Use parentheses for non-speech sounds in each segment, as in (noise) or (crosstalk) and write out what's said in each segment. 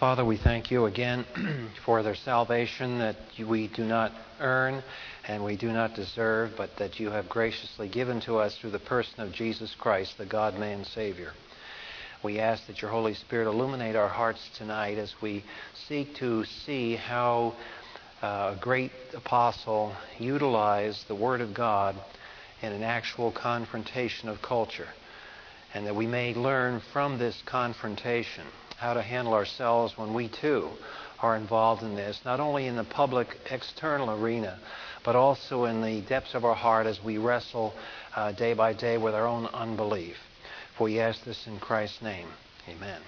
Father, we thank you again (clears throat) for their salvation that we do not earn and we do not deserve, but that you have graciously given to us through the person of Jesus Christ, the God man Savior. We ask that your Holy Spirit illuminate our hearts tonight as we seek to see how uh, a great apostle utilized the Word of God in an actual confrontation of culture, and that we may learn from this confrontation how to handle ourselves when we too are involved in this, not only in the public external arena, but also in the depths of our heart as we wrestle uh, day by day with our own unbelief. For we ask this in Christ's name. Amen.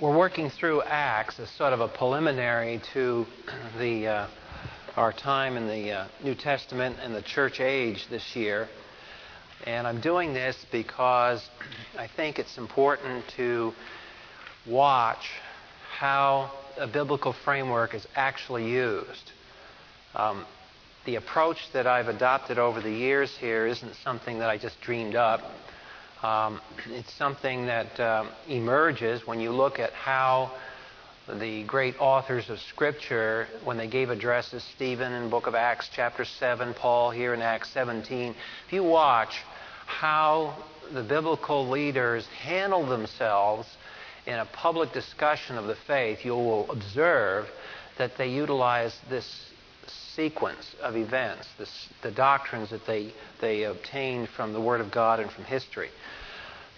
We're working through Acts as sort of a preliminary to the uh, our time in the uh, New Testament and the church age this year. And I'm doing this because I think it's important to watch how a biblical framework is actually used. Um, the approach that I've adopted over the years here isn't something that I just dreamed up. Um, it's something that um, emerges when you look at how the great authors of Scripture, when they gave addresses, Stephen in book of Acts, chapter 7, Paul here in Acts 17, if you watch how the biblical leaders handle themselves in a public discussion of the faith, you will observe that they utilize this sequence of events, this, the doctrines that they, they obtained from the Word of God and from history.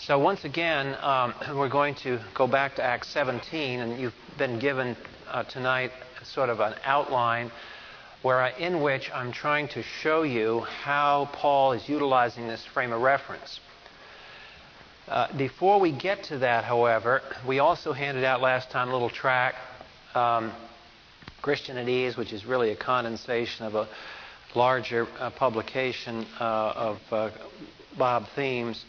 So, once again, um, we're going to go back to Acts 17, and you've been given uh, tonight sort of an outline where I, in which I'm trying to show you how Paul is utilizing this frame of reference. Uh, before we get to that, however, we also handed out last time a little track. Um, Christian at Ease, which is really a condensation of a larger uh, publication uh, of uh, Bob Thieme's,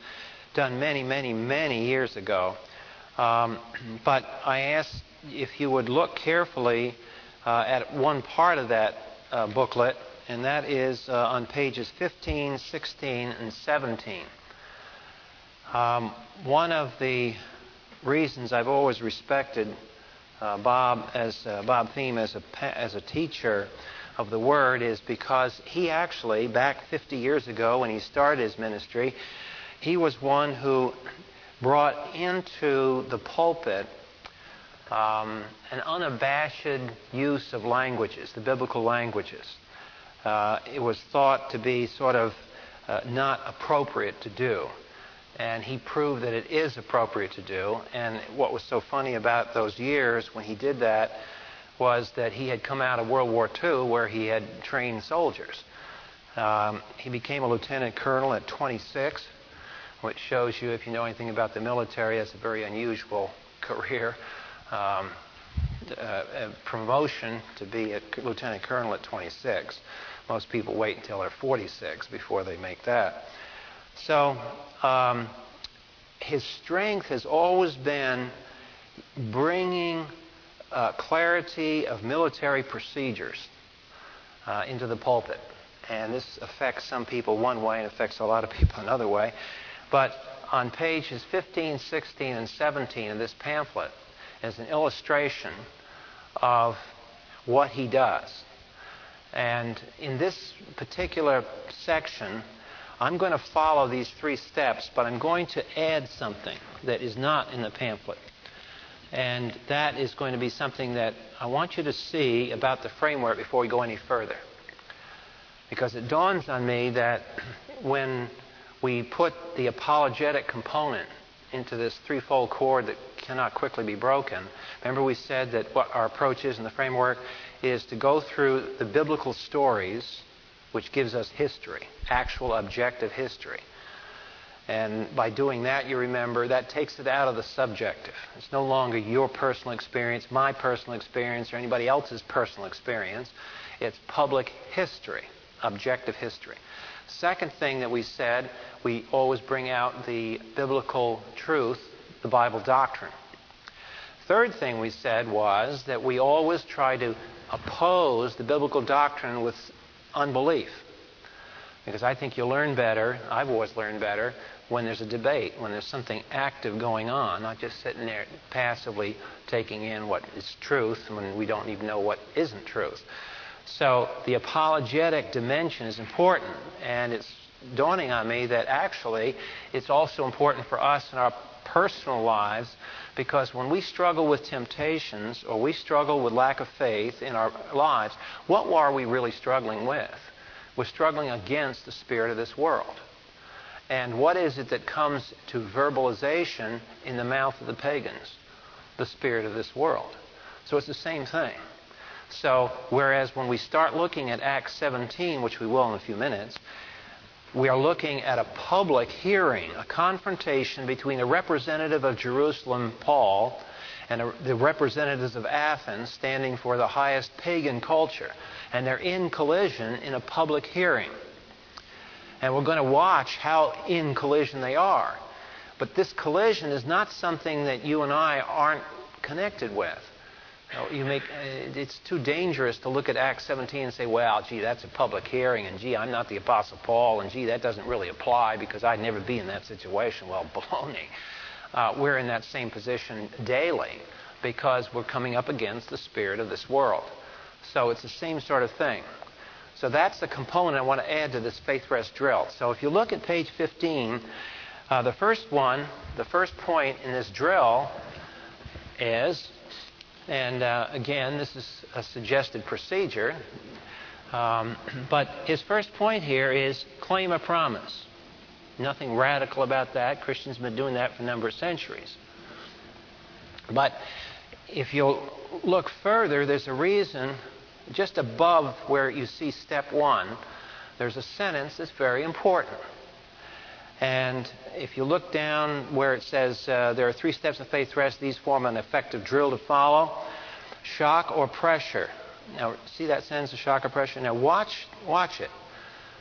done many, many, many years ago. Um, (clears throat) but I asked if you would look carefully uh, at one part of that uh, booklet, and that is uh, on pages 15, 16, and 17. Um, one of the reasons I've always respected uh, Bob as uh, Bob Thieme as a as a teacher of the Word is because he actually back 50 years ago when he started his ministry, he was one who brought into the pulpit um, an unabashed use of languages, the biblical languages. Uh, it was thought to be sort of uh, not appropriate to do and he proved that it is appropriate to do. And what was so funny about those years when he did that was that he had come out of World War II where he had trained soldiers. Um, he became a lieutenant colonel at 26, which shows you, if you know anything about the military, that's a very unusual (laughs) career. Um, uh, promotion to be a lieutenant colonel at 26. Most people wait until they're 46 before they make that. So um, his strength has always been bringing uh, clarity of military procedures uh, into the pulpit. And this affects some people one way and affects a lot of people (laughs) another way. But on pages 15, 16, and 17 of this pamphlet is an illustration of what he does. And in this particular section, I'm going to follow these three steps, but I'm going to add something that is not in the pamphlet. And that is going to be something that I want you to see about the framework before we go any further. Because it dawns on me that when we put the apologetic component into this threefold cord that cannot quickly be broken, remember we said that what our approach is in the framework is to go through the biblical stories which gives us history, actual objective history. And by doing that, you remember, that takes it out of the subjective. It's no longer your personal experience, my personal experience, or anybody else's personal experience. It's public history, objective history. Second thing that we said, we always bring out the biblical truth, the Bible doctrine. Third thing we said was that we always try to oppose the biblical doctrine with unbelief. Because I think you learn better, I've always learned better, when there's a debate, when there's something active going on, not just sitting there passively taking in what is truth when we don't even know what isn't truth. So the apologetic dimension is important, and it's dawning on me that actually it's also important for us in our personal lives because when we struggle with temptations or we struggle with lack of faith in our lives, what are we really struggling with? We're struggling against the spirit of this world. And what is it that comes to verbalization in the mouth of the pagans? The spirit of this world. So it's the same thing. So, whereas when we start looking at Acts 17, which we will in a few minutes, we are looking at a public hearing, a confrontation between the representative of Jerusalem, Paul, and the representatives of Athens, standing for the highest pagan culture. And they're in collision in a public hearing. And we're going to watch how in collision they are. But this collision is not something that you and I aren't connected with. You make, uh, it's too dangerous to look at Acts 17 and say, well, gee, that's a public hearing, and gee, I'm not the Apostle Paul, and gee, that doesn't really apply because I'd never be in that situation. Well, (laughs) baloney. Uh, we're in that same position daily because we're coming up against the spirit of this world. So it's the same sort of thing. So that's the component I want to add to this faith rest drill. So if you look at page 15, uh, the first one, the first point in this drill is and uh, again, this is a suggested procedure. Um, but his first point here is claim a promise. Nothing radical about that. Christians have been doing that for a number of centuries. But if you look further, there's a reason just above where you see step one, there's a sentence that's very important. And if you look down where it says uh, there are three steps of faith rest, these form an effective drill to follow. Shock or pressure. Now, see that sentence of shock or pressure? Now, watch, watch it.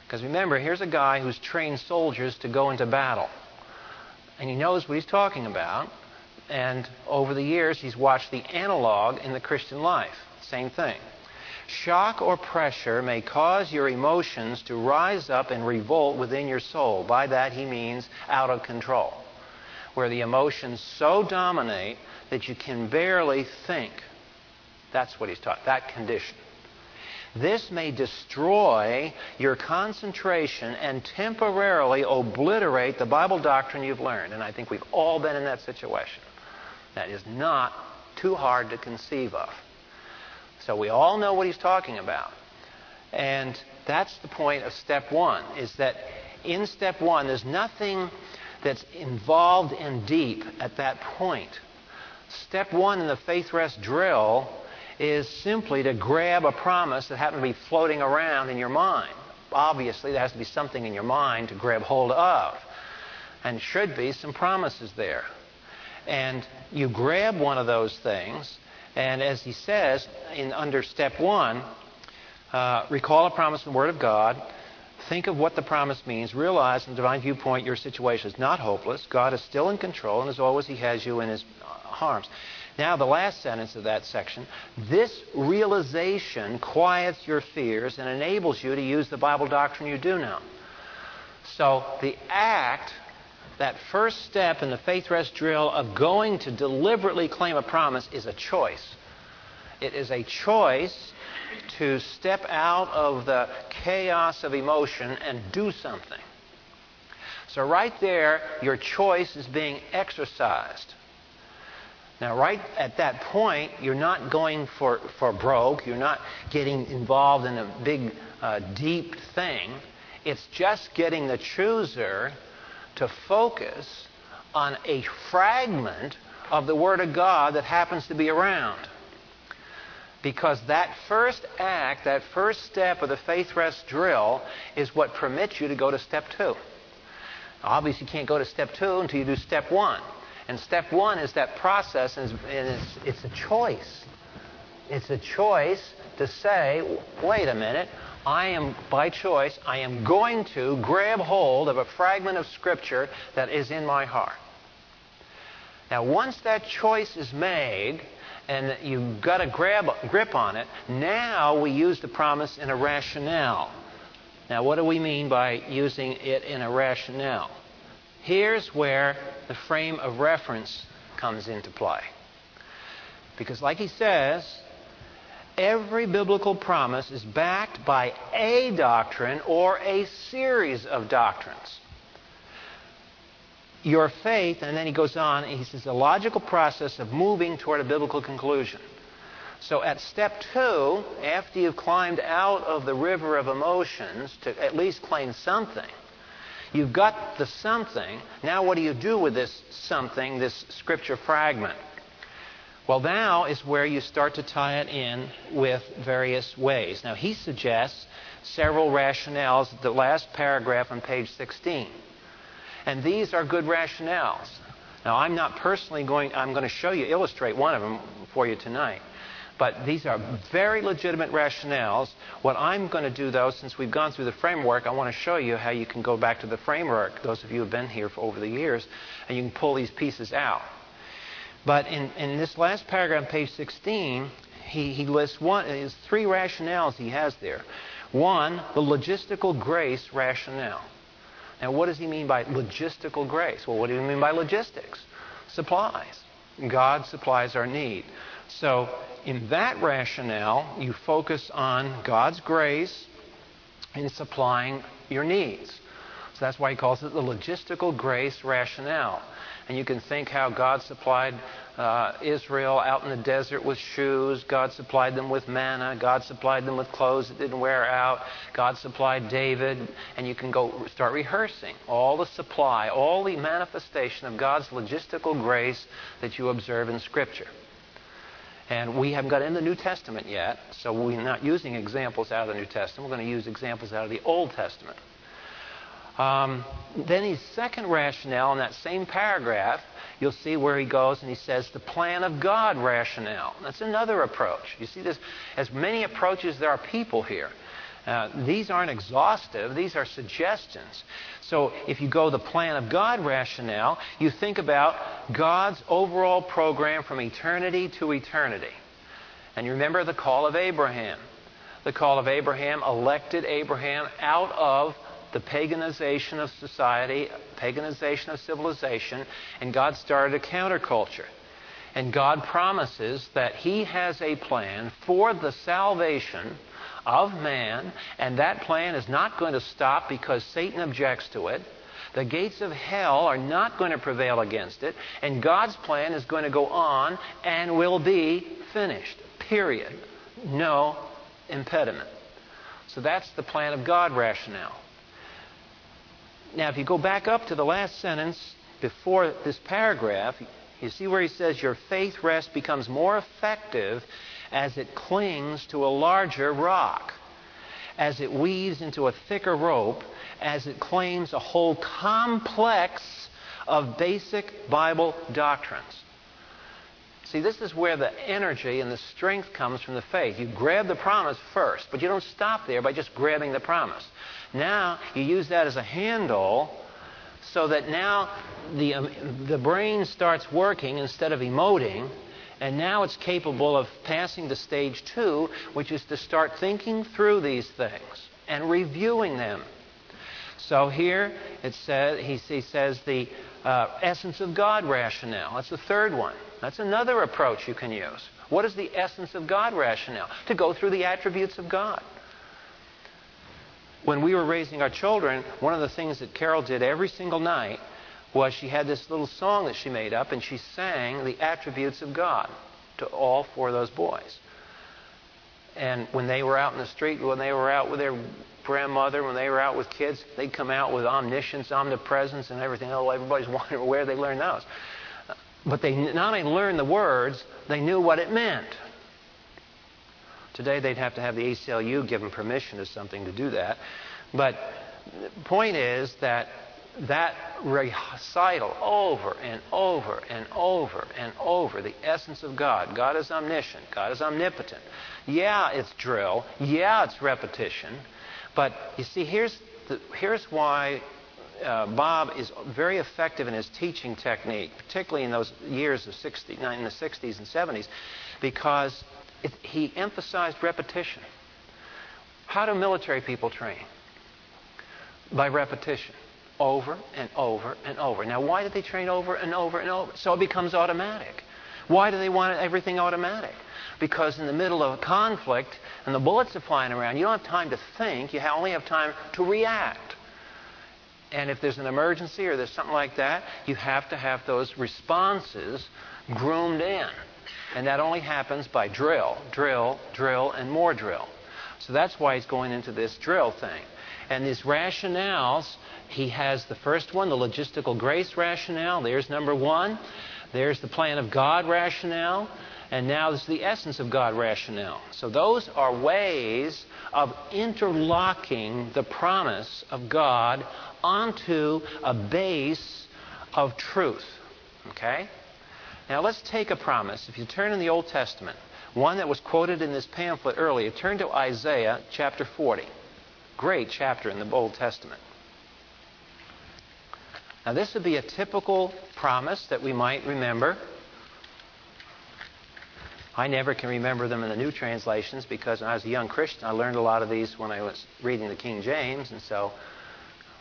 Because remember, here's a guy who's trained soldiers to go into battle. And he knows what he's talking about. And over the years, he's watched the analog in the Christian life. Same thing. Shock or pressure may cause your emotions to rise up and revolt within your soul. By that he means out of control, where the emotions so dominate that you can barely think. That's what he's taught, that condition. This may destroy your concentration and temporarily obliterate the Bible doctrine you've learned. And I think we've all been in that situation. That is not too hard to conceive of. So we all know what he's talking about. And that's the point of step one, is that in step one, there's nothing that's involved and deep at that point. Step one in the faith rest drill is simply to grab a promise that happened to be floating around in your mind. Obviously, there has to be something in your mind to grab hold of. And should be some promises there. And you grab one of those things, and as he says in under step one, uh, recall a promise in the Word of God. Think of what the promise means. Realize from the divine viewpoint your situation is not hopeless. God is still in control, and as always, He has you in His arms. Now, the last sentence of that section this realization quiets your fears and enables you to use the Bible doctrine you do know. So, the act that first step in the faith rest drill of going to deliberately claim a promise is a choice. It is a choice to step out of the chaos of emotion and do something. So, right there, your choice is being exercised. Now, right at that point, you're not going for, for broke. You're not getting involved in a big, uh, deep thing. It's just getting the chooser to focus on a fragment of the Word of God that happens to be around. Because that first act, that first step of the faith rest drill, is what permits you to go to step two. Obviously, you can't go to step two until you do step one. And step one is that process, and it's, it's a choice. It's a choice to say, wait a minute, I am, by choice, I am going to grab hold of a fragment of Scripture that is in my heart. Now, once that choice is made, and you've got a grab, grip on it, now we use the promise in a rationale. Now, what do we mean by using it in a rationale? Here's where the frame of reference comes into play. Because, like he says, every biblical promise is backed by a doctrine or a series of doctrines. Your faith, and then he goes on, he says, the logical process of moving toward a biblical conclusion. So at step two, after you've climbed out of the river of emotions to at least claim something, you've got the something. Now, what do you do with this something, this scripture fragment? Well, now is where you start to tie it in with various ways. Now, he suggests several rationales, the last paragraph on page 16. And these are good rationales. Now, I'm not personally going, I'm going to show you, illustrate one of them for you tonight. But these are very legitimate rationales. What I'm going to do, though, since we've gone through the framework, I want to show you how you can go back to the framework, those of you who have been here for over the years, and you can pull these pieces out. But in, in this last paragraph, page 16, he, he lists one, his three rationales he has there. One, the logistical grace rationale. Now, what does he mean by logistical grace? Well, what do you mean by logistics? Supplies. God supplies our need. So, in that rationale, you focus on God's grace in supplying your needs. So that's why he calls it the logistical grace rationale. And you can think how God supplied uh, Israel out in the desert with shoes. God supplied them with manna. God supplied them with clothes that didn't wear out. God supplied David. And you can go start rehearsing all the supply, all the manifestation of God's logistical grace that you observe in Scripture. And we haven't got in the New Testament yet, so we're not using examples out of the New Testament. We're going to use examples out of the Old Testament. Um, then his second rationale in that same paragraph, you'll see where he goes and he says the plan of God rationale. That's another approach. You see, there's as many approaches there are people here. Uh, these aren't exhaustive, these are suggestions. So if you go the plan of God rationale, you think about God's overall program from eternity to eternity. And you remember the call of Abraham. The call of Abraham elected Abraham out of the paganization of society, paganization of civilization, and God started a counterculture. And God promises that He has a plan for the salvation of man, and that plan is not going to stop because Satan objects to it. The gates of hell are not going to prevail against it, and God's plan is going to go on and will be finished. Period. No impediment. So that's the plan of God rationale. Now, if you go back up to the last sentence before this paragraph, you see where he says, Your faith rest becomes more effective as it clings to a larger rock, as it weaves into a thicker rope, as it claims a whole complex of basic Bible doctrines. See, this is where the energy and the strength comes from the faith. You grab the promise first, but you don't stop there by just grabbing the promise. Now, you use that as a handle so that now the, um, the brain starts working instead of emoting and now it's capable of passing to stage two, which is to start thinking through these things and reviewing them. So here it says, he, he says the uh, essence of God rationale. That's the third one. That's another approach you can use. What is the essence of God rationale? To go through the attributes of God. When we were raising our children, one of the things that Carol did every single night was she had this little song that she made up, and she sang the attributes of God to all four of those boys. And when they were out in the street, when they were out with their grandmother, when they were out with kids, they'd come out with omniscience, omnipresence, and everything. Oh, everybody's (laughs) wondering where they learned those. But they not only learned the words, they knew what it meant. Today they'd have to have the ACLU give them permission or something to do that. But the point is that that recital over and over and over and over the essence of God. God is omniscient. God is omnipotent. Yeah, it's drill. Yeah, it's repetition. But you see, here's, the, here's why uh, Bob is very effective in his teaching technique, particularly in those years of 60, in the 60s and 70s, because it, he emphasized repetition. How do military people train? By repetition. over and over and over. Now, why do they train over and over and over? So it becomes automatic. Why do they want everything automatic? Because in the middle of a conflict and the bullets are flying around, you don't have time to think, you only have time to react. And if there's an emergency or there's something like that, you have to have those responses groomed in. And that only happens by drill, drill, drill, and more drill. So that's why he's going into this drill thing. And these rationales, he has the first one, the logistical grace rationale. There's number one. There's the plan of God rationale. And now this is the essence of God rationale. So those are ways of interlocking the promise of God onto a base of truth. Okay? Now let's take a promise. If you turn in the Old Testament, one that was quoted in this pamphlet earlier, turn to Isaiah chapter 40. Great chapter in the Old Testament. Now, this would be a typical promise that we might remember. I never can remember them in the new translations because when I was a young Christian, I learned a lot of these when I was reading the King James, and so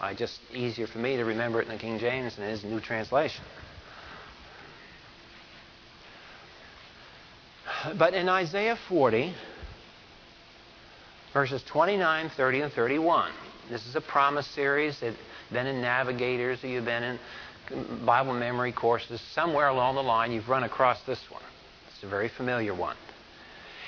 I just easier for me to remember it in the King James than it is in the new translation. But in Isaiah 40, verses 29, 30, and 31, this is a promise series that been in navigators or you've been in Bible memory courses, somewhere along the line you've run across this one. It's a very familiar one.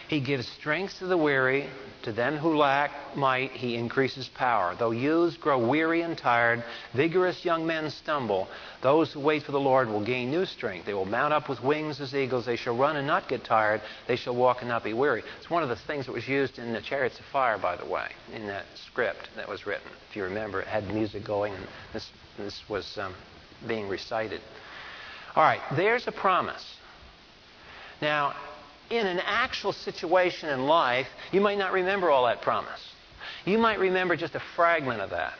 He gives strength to the weary. To them who lack might, he increases power. Though youths grow weary and tired, vigorous young men stumble. Those who wait for the Lord will gain new strength. They will mount up with wings as eagles. They shall run and not get tired. They shall walk and not be weary. It's one of the things that was used in the Chariots of Fire, by the way, in that script that was written. If you remember, it had music going, and this, this was um, being recited. All right, there's a promise. Now, in an actual situation in life, you might not remember all that promise. You might remember just a fragment of that.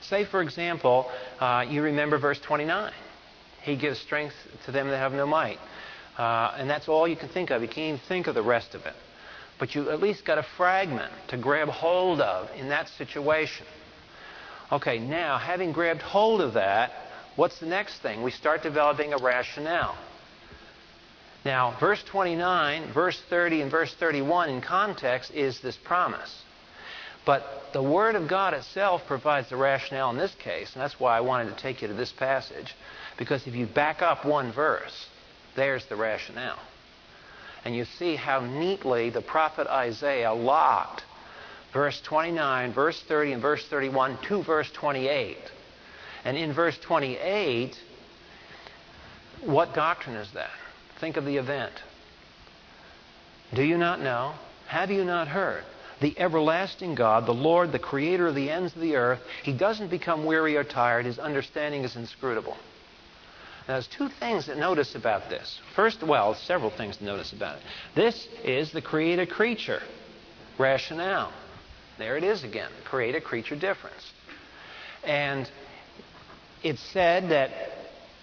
Say, for example, uh, you remember verse 29. He gives strength to them that have no might. Uh, and that's all you can think of. You can't even think of the rest of it. But you at least got a fragment to grab hold of in that situation. Okay, now, having grabbed hold of that, what's the next thing? We start developing a rationale. Now, verse 29, verse 30, and verse 31 in context is this promise. But the Word of God itself provides the rationale in this case, and that's why I wanted to take you to this passage. Because if you back up one verse, there's the rationale. And you see how neatly the prophet Isaiah locked verse 29, verse 30, and verse 31 to verse 28. And in verse 28, what doctrine is that? Think of the event. Do you not know? Have you not heard? The everlasting God, the Lord, the creator of the ends of the earth, he doesn't become weary or tired. His understanding is inscrutable. Now, there's two things to notice about this. First, well, several things to notice about it. This is the creator creature rationale. There it is again creator creature difference. And it's said that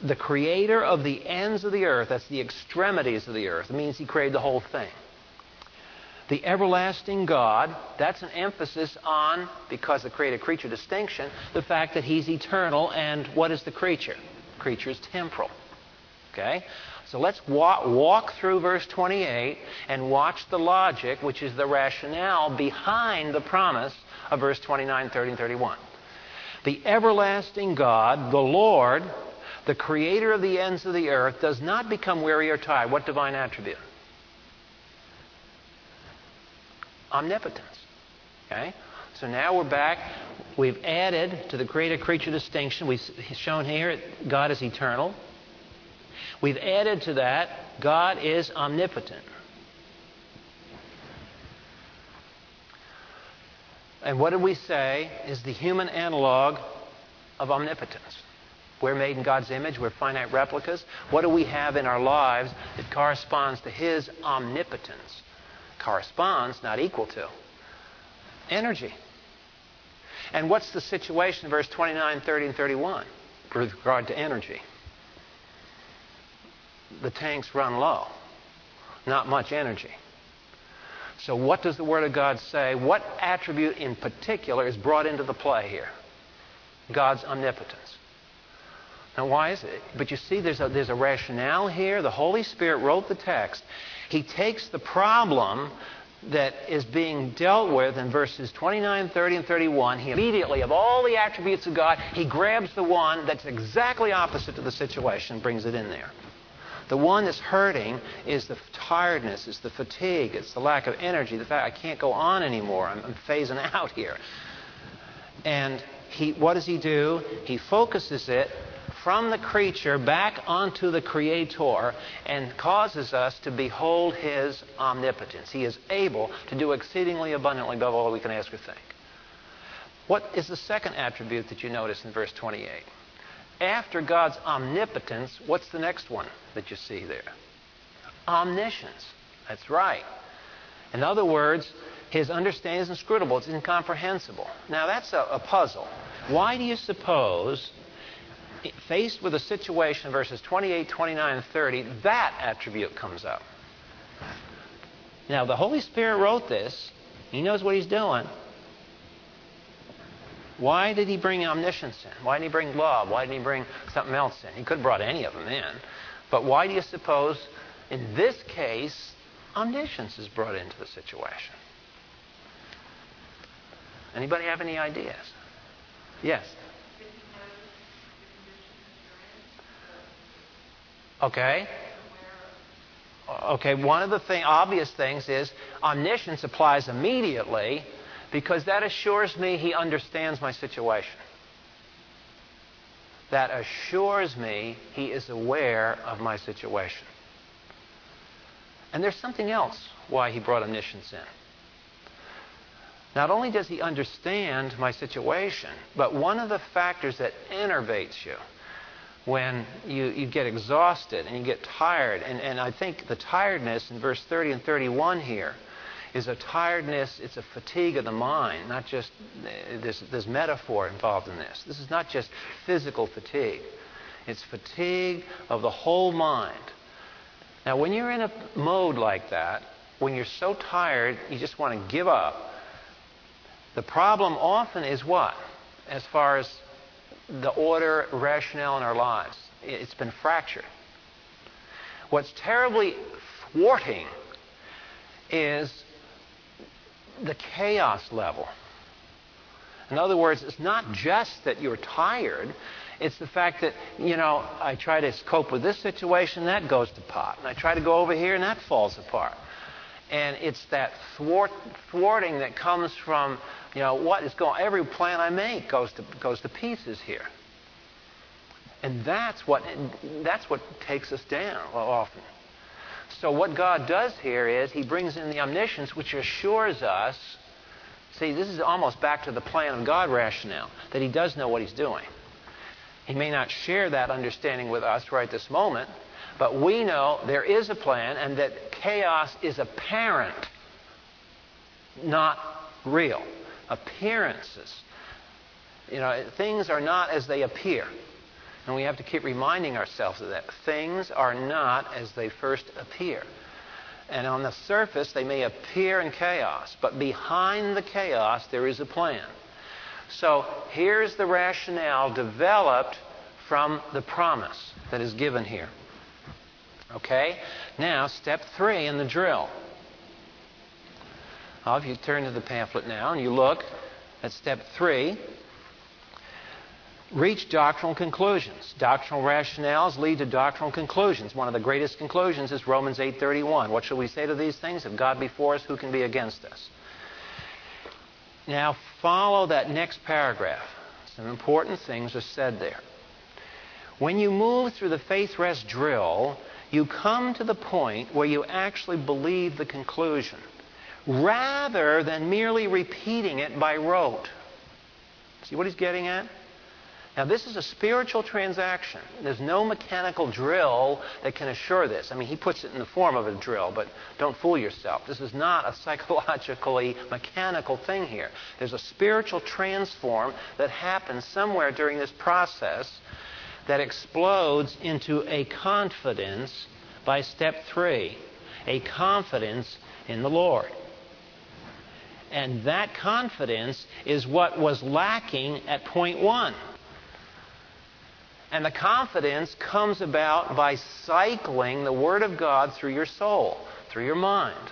the creator of the ends of the earth, that's the extremities of the earth. It means he created the whole thing. The everlasting God, that's an emphasis on, because the created creature distinction, the fact that he's eternal and what is the creature? The creature is temporal. Okay? So let's walk through verse 28 and watch the logic, which is the rationale behind the promise of verse 29, 30, and 31. The everlasting God, the Lord, the creator of the ends of the earth, does not become weary or tired. What divine attribute? Omnipotence. Okay? So now we're back. We've added to the creator creature distinction. We've shown here God is eternal. We've added to that God is omnipotent. And what did we say is the human analog of omnipotence? We're made in God's image. We're finite replicas. What do we have in our lives that corresponds to His omnipotence? Corresponds, not equal to. Energy. And what's the situation in verse 29, 30, and 31 with regard to energy? The tanks run low. Not much energy. So, what does the Word of God say? What attribute in particular is brought into the play here? God's omnipotence. Now, why is it? But you see, there's a, there's a rationale here. The Holy Spirit wrote the text. He takes the problem that is being dealt with in verses 29, 30, and 31. He immediately, of all the attributes of God, he grabs the one that's exactly opposite to the situation and brings it in there. The one that's hurting is the tiredness, it's the fatigue, it's the lack of energy, the fact I can't go on anymore, I'm, I'm phasing (laughs) out here. And he, what does he do? He focuses it from the creature back onto the Creator and causes us to behold His omnipotence. He is able to do exceedingly abundantly above all we can ask or think. What is the second attribute that you notice in verse 28? After God's omnipotence, what's the next one that you see there? Omniscience. That's right. In other words, his understanding is inscrutable, it's incomprehensible. Now, that's a, a puzzle. Why do you suppose faced with a situation, verses 28, 29, and 30, that attribute comes up. Now, the Holy Spirit wrote this. He knows what he's doing. Why did he bring omniscience in? Why didn't he bring love? Why didn't he bring something else in? He could have brought any of them in. But why do you suppose, in this case, omniscience is brought into the situation? Anybody have any ideas? Yes. Okay? Okay, one of the thing, obvious things is omniscience applies immediately because that assures me he understands my situation. That assures me he is aware of my situation. And there's something else why he brought omniscience in. Not only does he understand my situation, but one of the factors that enervates you when you, you get exhausted and you get tired. And, and I think the tiredness in verse 30 and 31 here is a tiredness, it's a fatigue of the mind, not just eh, this, this metaphor involved in this. This is not just physical fatigue, it's fatigue of the whole mind. Now, when you're in a mode like that, when you're so tired, you just want to give up. The problem often is what? As far as the order, rationale in our lives. It's been fractured. What's terribly thwarting is the chaos level. In other words, it's not just that you're tired, it's the fact that, you know, I try to cope with this situation, that goes to pot. And I try to go over here, and that falls apart. And it's that thwart, thwarting that comes from you know, what is going every plan I make goes to goes to pieces here. And that's what that's what takes us down often. So what God does here is he brings in the omniscience which assures us see this is almost back to the plan of God rationale that he does know what he's doing. He may not share that understanding with us right this moment, but we know there is a plan and that chaos is apparent, not real appearances. You know, things are not as they appear. And we have to keep reminding ourselves of that. Things are not as they first appear. And on the surface, they may appear in chaos, but behind the chaos, there is a plan. So here's the rationale developed from the promise that is given here. Okay? Now, step three in the drill. If you turn to the pamphlet now and you look at step three, reach doctrinal conclusions. Doctrinal rationales lead to doctrinal conclusions. One of the greatest conclusions is Romans 8:31. What shall we say to these things? If God be for us, who can be against us? Now follow that next paragraph. Some important things are said there. When you move through the faith rest drill, you come to the point where you actually believe the conclusion rather than merely repeating it by rote. See what he's getting at? Now, this is a spiritual transaction. There's no mechanical drill that can assure this. I mean, he puts it in the form of a drill, but don't fool yourself. This is not a (laughs) psychologically mechanical thing here. There's a spiritual transform that happens somewhere during this process that explodes into a confidence by step three a confidence in the Lord. And that confidence is what was lacking at point one. And the confidence comes about by cycling the Word of God through your soul, through your mind.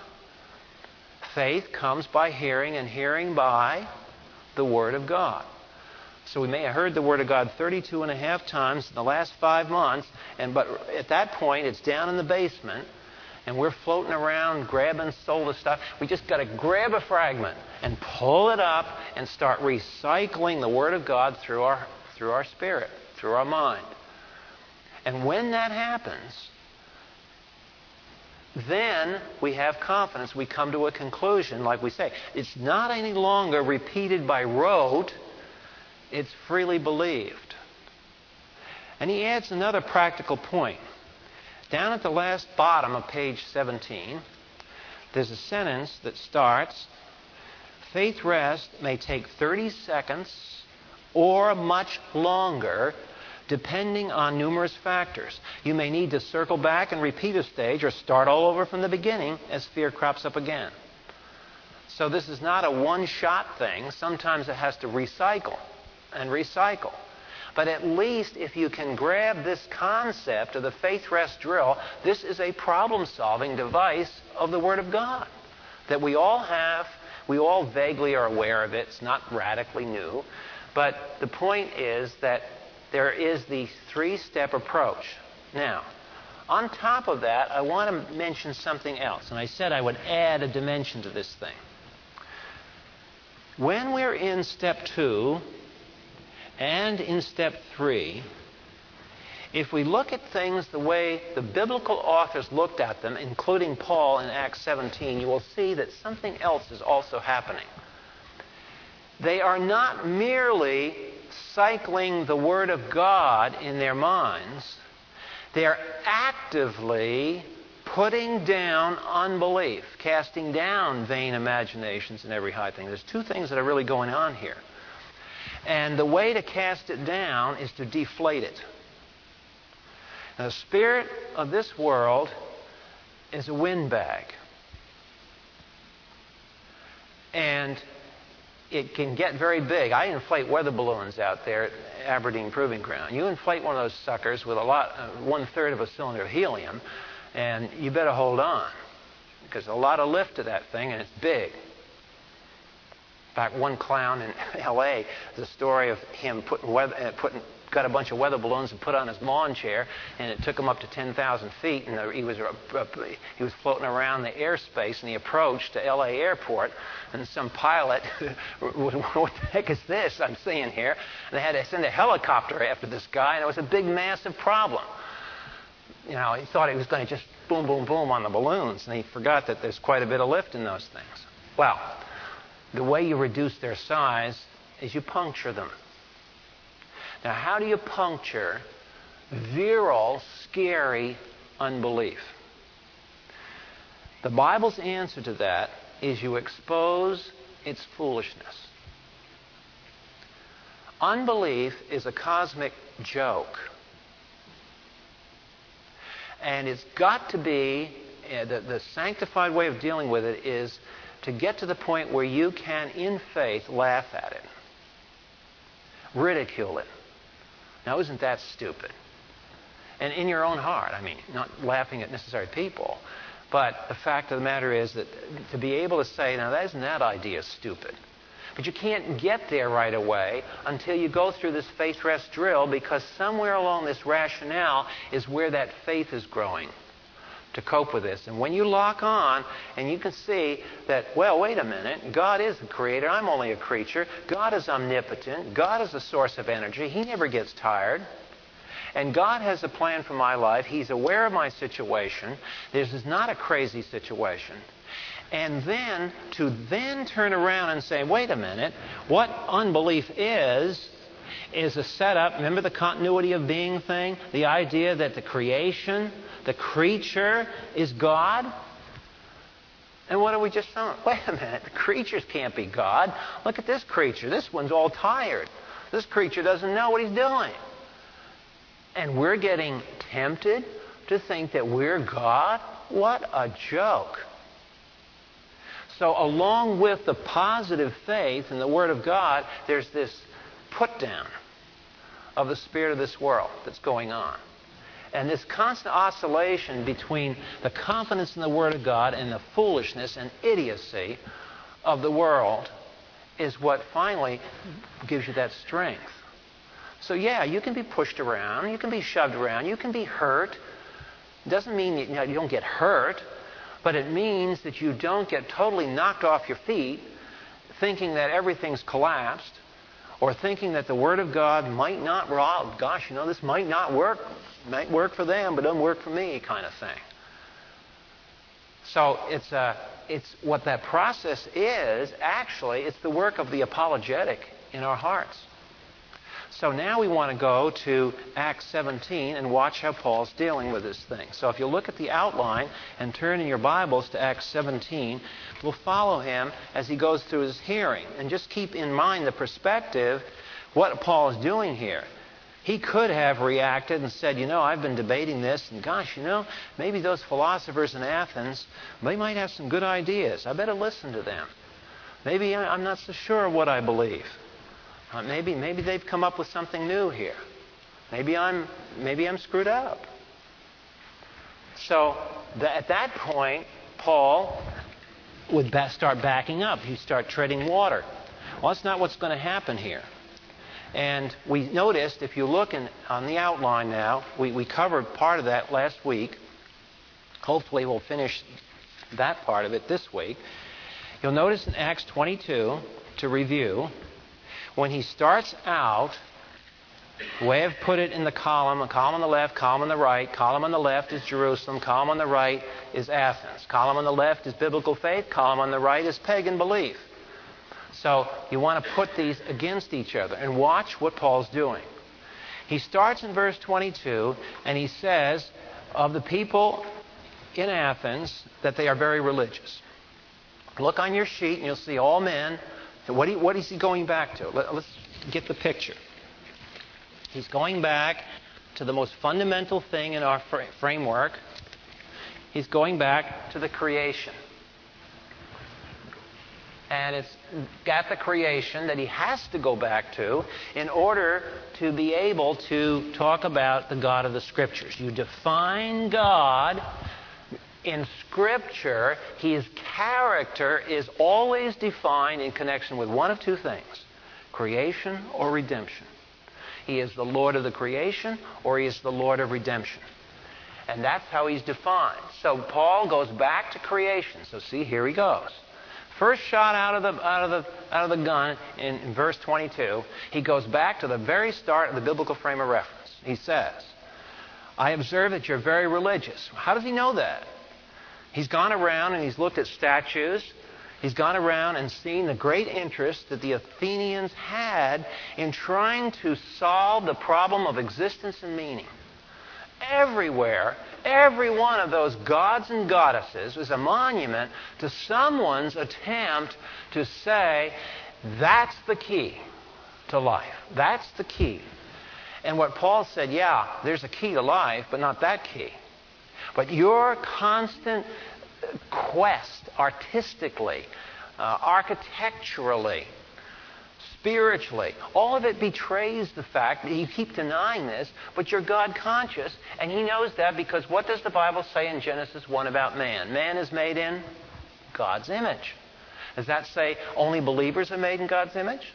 Faith comes by hearing, and hearing by the Word of God. So we may have heard the Word of God 32 and a half times in the last five months, and but at that point it's down in the basement, and we're floating around grabbing soulless stuff. We just got to grab a fragment and pull it up and start recycling the Word of God through our through our spirit through our mind. And when that happens, then we have confidence. We come to a conclusion, like we say. It's not any longer repeated by rote, it's freely believed. And he adds another practical point. Down at the last bottom of page 17, there's a sentence that starts Faith rest may take 30 seconds or much longer depending on numerous factors. You may need to circle back and repeat a stage or start all over from the beginning as fear crops up again. So this is not a one shot thing. Sometimes it has to recycle and recycle. But at least if you can grab this concept of the faith rest drill, this is a problem solving device of the Word of God that we all have. We all vaguely are aware of it. It's not radically new. But the point is that there is the three step approach. Now, on top of that, I want to mention something else. And I said I would add a dimension to this thing. When we're in step two and in step three, if we look at things the way the biblical authors looked at them, including Paul in Acts 17, you will see that something else is also happening. They are not merely cycling the Word of God in their minds, they're actively putting down unbelief, casting down vain imaginations and every high thing. There's two things that are really going on here. And the way to cast it down is to deflate it. Now, the spirit of this world is a windbag. And it can get very big. I inflate weather balloons out there at Aberdeen Proving Ground. You inflate one of those suckers with a lot, uh, one third of a cylinder of helium, and you better hold on because a lot of lift to that thing, and it's big. Fact, one clown in (laughs) L.A. the story of him putting, weather, uh, putting got a bunch of weather balloons and put on his lawn chair, and it took him up to 10,000 feet, and he was uh, he was floating around the airspace, and he approached to L.A. airport, and some pilot, (laughs) would what the heck is this I'm seeing here? And they had to send a helicopter after this guy, and it was a big, massive problem. You know, he thought he was going to just boom, boom, boom on the balloons, and he forgot that there's quite a bit of lift in those things. Well, the way you reduce their size is you puncture them. Now, how do you puncture virile, scary unbelief? The Bible's answer to that is you expose its foolishness. Unbelief is a cosmic joke. And it's got to be, uh, the, the sanctified way of dealing with it is to get to the point where you can, in faith, laugh at it, ridicule it. Now, isn't that stupid? And in your own heart, I mean, not laughing at necessary people, but the fact of the matter is that to be able to say, now, isn't that idea stupid? But you can't get there right away until you go through this faith rest drill because somewhere along this rationale is where that faith is growing to cope with this. And when you lock on and you can see that, well, wait a minute, God is the creator, I'm only a creature, God is omnipotent, God is the source of energy, He never gets tired. And God has a plan for my life. He's aware of my situation. This is not a crazy situation. And then to then turn around and say, wait a minute, what unbelief is, is a setup. Remember the continuity of being thing? The idea that the creation, the creature, is God? And what are we just saying? (laughs) Wait a minute, the creatures can't be God. Look at this creature. This one's all tired. This creature doesn't know what he's doing. And we're getting tempted to think that we're God? What a joke. So, along with the positive faith in the Word of God, there's this put down of the spirit of this world that's going on. And this constant oscillation between the confidence in the Word of God and the foolishness and idiocy of the world is what finally gives you that strength. So, yeah, you can be pushed around, you can be shoved around, you can be hurt. It doesn't mean know, you don't get hurt, but it means that you don't get totally knocked off your feet thinking that everything's collapsed or thinking that the Word of God might not, well, gosh, you know, this might not work. Might work for them, but doesn't work for me, kind of thing. So it's, a, uh, it's what that process is, actually, it's the work of the apologetic in our hearts. So now we want to go to Acts 17 and watch how Paul's dealing with this thing. So if you look at the outline and turn in your Bibles to Acts 17, we'll follow him as he goes through his hearing. And just keep in mind the perspective, what Paul is doing here. He could have reacted and said, You know, I've been debating this, and gosh, you know, maybe those philosophers in Athens, they might have some good ideas. I better listen to them. Maybe I'm not so sure what I believe. Uh, maybe, maybe they've come up with something new here. Maybe I'm, maybe I'm screwed up. So at that point, Paul would ba- start backing up. He'd start treading water. Well, that's not what's going to happen here. And we noticed, if you look in, on the outline now, we, we covered part of that last week. Hopefully, we'll finish that part of it this week. You'll notice in Acts 22, to review, when he starts out, way I've put it in the column, a column on the left, column on the right, column on the left is Jerusalem, column on the right is Athens. Column on the left is biblical faith, column on the right is pagan belief. So you want to put these against each other and watch what Paul's doing. He starts in verse 22 and he says of the people in Athens that they are very religious. Look on your sheet and you'll see all men what, he, what is he going back to? Let, let's get the picture. He's going back to the most fundamental thing in our fr- framework. He's going back to the creation. And it's got the creation that he has to go back to in order to be able to talk about the God of the Scriptures. You define God in Scripture, his character is always defined in connection with one of two things creation or redemption. He is the Lord of the creation or he is the Lord of redemption. And that's how he's defined. So Paul goes back to creation. So see, here he goes. First shot out of the, out of the, out of the gun in, in verse 22, he goes back to the very start of the biblical frame of reference. He says, I observe that you're very religious. How does he know that? He's gone around and he's looked at statues. He's gone around and seen the great interest that the Athenians had in trying to solve the problem of existence and meaning. Everywhere, every one of those gods and goddesses is a monument to someone's attempt to say, that's the key to life. That's the key. And what Paul said, yeah, there's a key to life, but not that key. But your constant quest artistically, uh, architecturally, spiritually, all of it betrays the fact that you keep denying this, but you're God conscious, and He knows that because what does the Bible say in Genesis 1 about man? Man is made in God's image. Does that say only believers are made in God's image?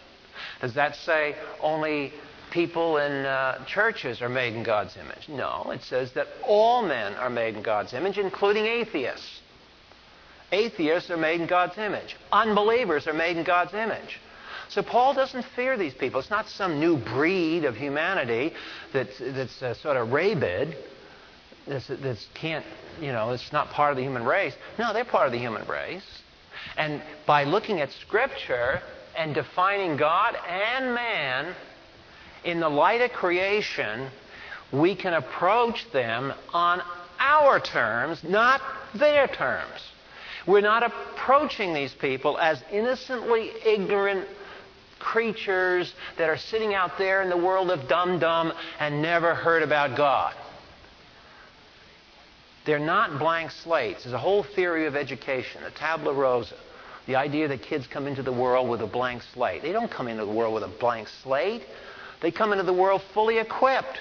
Does that say only people in uh, churches are made in God's image. No, it says that all men are made in God's image, including atheists. Atheists are made in God's image. Unbelievers are made in God's image. So Paul doesn't fear these people. It's not some new breed of humanity that's, that's uh, sort of rabid, that's, that's can't, you know, it's not part of the human race. No, they're part of the human race. And by looking at Scripture and defining God and man in the light of creation, we can approach them on our terms, not their terms. We're not approaching these people as innocently ignorant creatures that are sitting out there in the world of dum dum and never heard about God. They're not blank slates. There's a whole theory of education, the tabula rasa. The idea that kids come into the world with a blank slate. They don't come into the world with a blank slate. They come into the world fully equipped.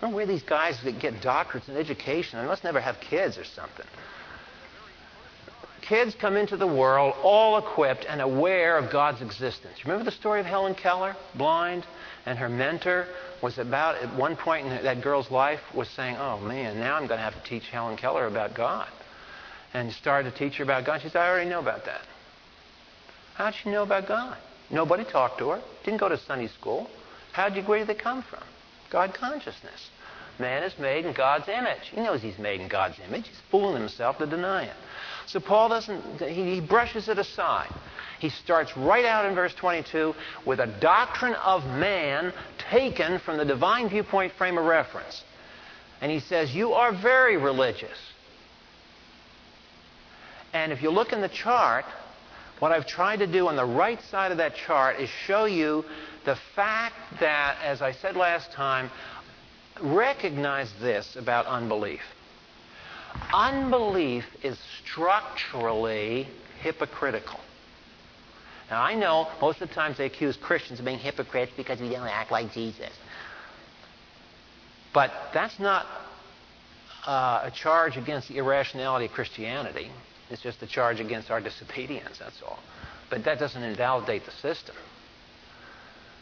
Don't where these guys that get doctorates in education. They must never have kids or something. Kids come into the world all equipped and aware of God's existence. Remember the story of Helen Keller, blind, and her mentor was about at one point in that girl's life was saying, "Oh man, now I'm going to have to teach Helen Keller about God." And started to teach her about God. She said, "I already know about that." How did she know about God? Nobody talked to her. Didn't go to Sunday school. How did you, where did they come from? God consciousness. Man is made in God's image. He knows he's made in God's image. He's fooling himself to deny it. So Paul doesn't, he, he brushes it aside. He starts right out in verse 22 with a doctrine of man taken from the divine viewpoint frame of reference. And he says, You are very religious. And if you look in the chart, what I've tried to do on the right side of that chart is show you the fact that, as I said last time, recognize this about unbelief. Unbelief is structurally hypocritical. Now, I know most of the times they accuse Christians of being hypocrites because we don't act like Jesus. But that's not uh, a charge against the irrationality of Christianity. It's just a charge against our disobedience, that's all. But that doesn't invalidate the system.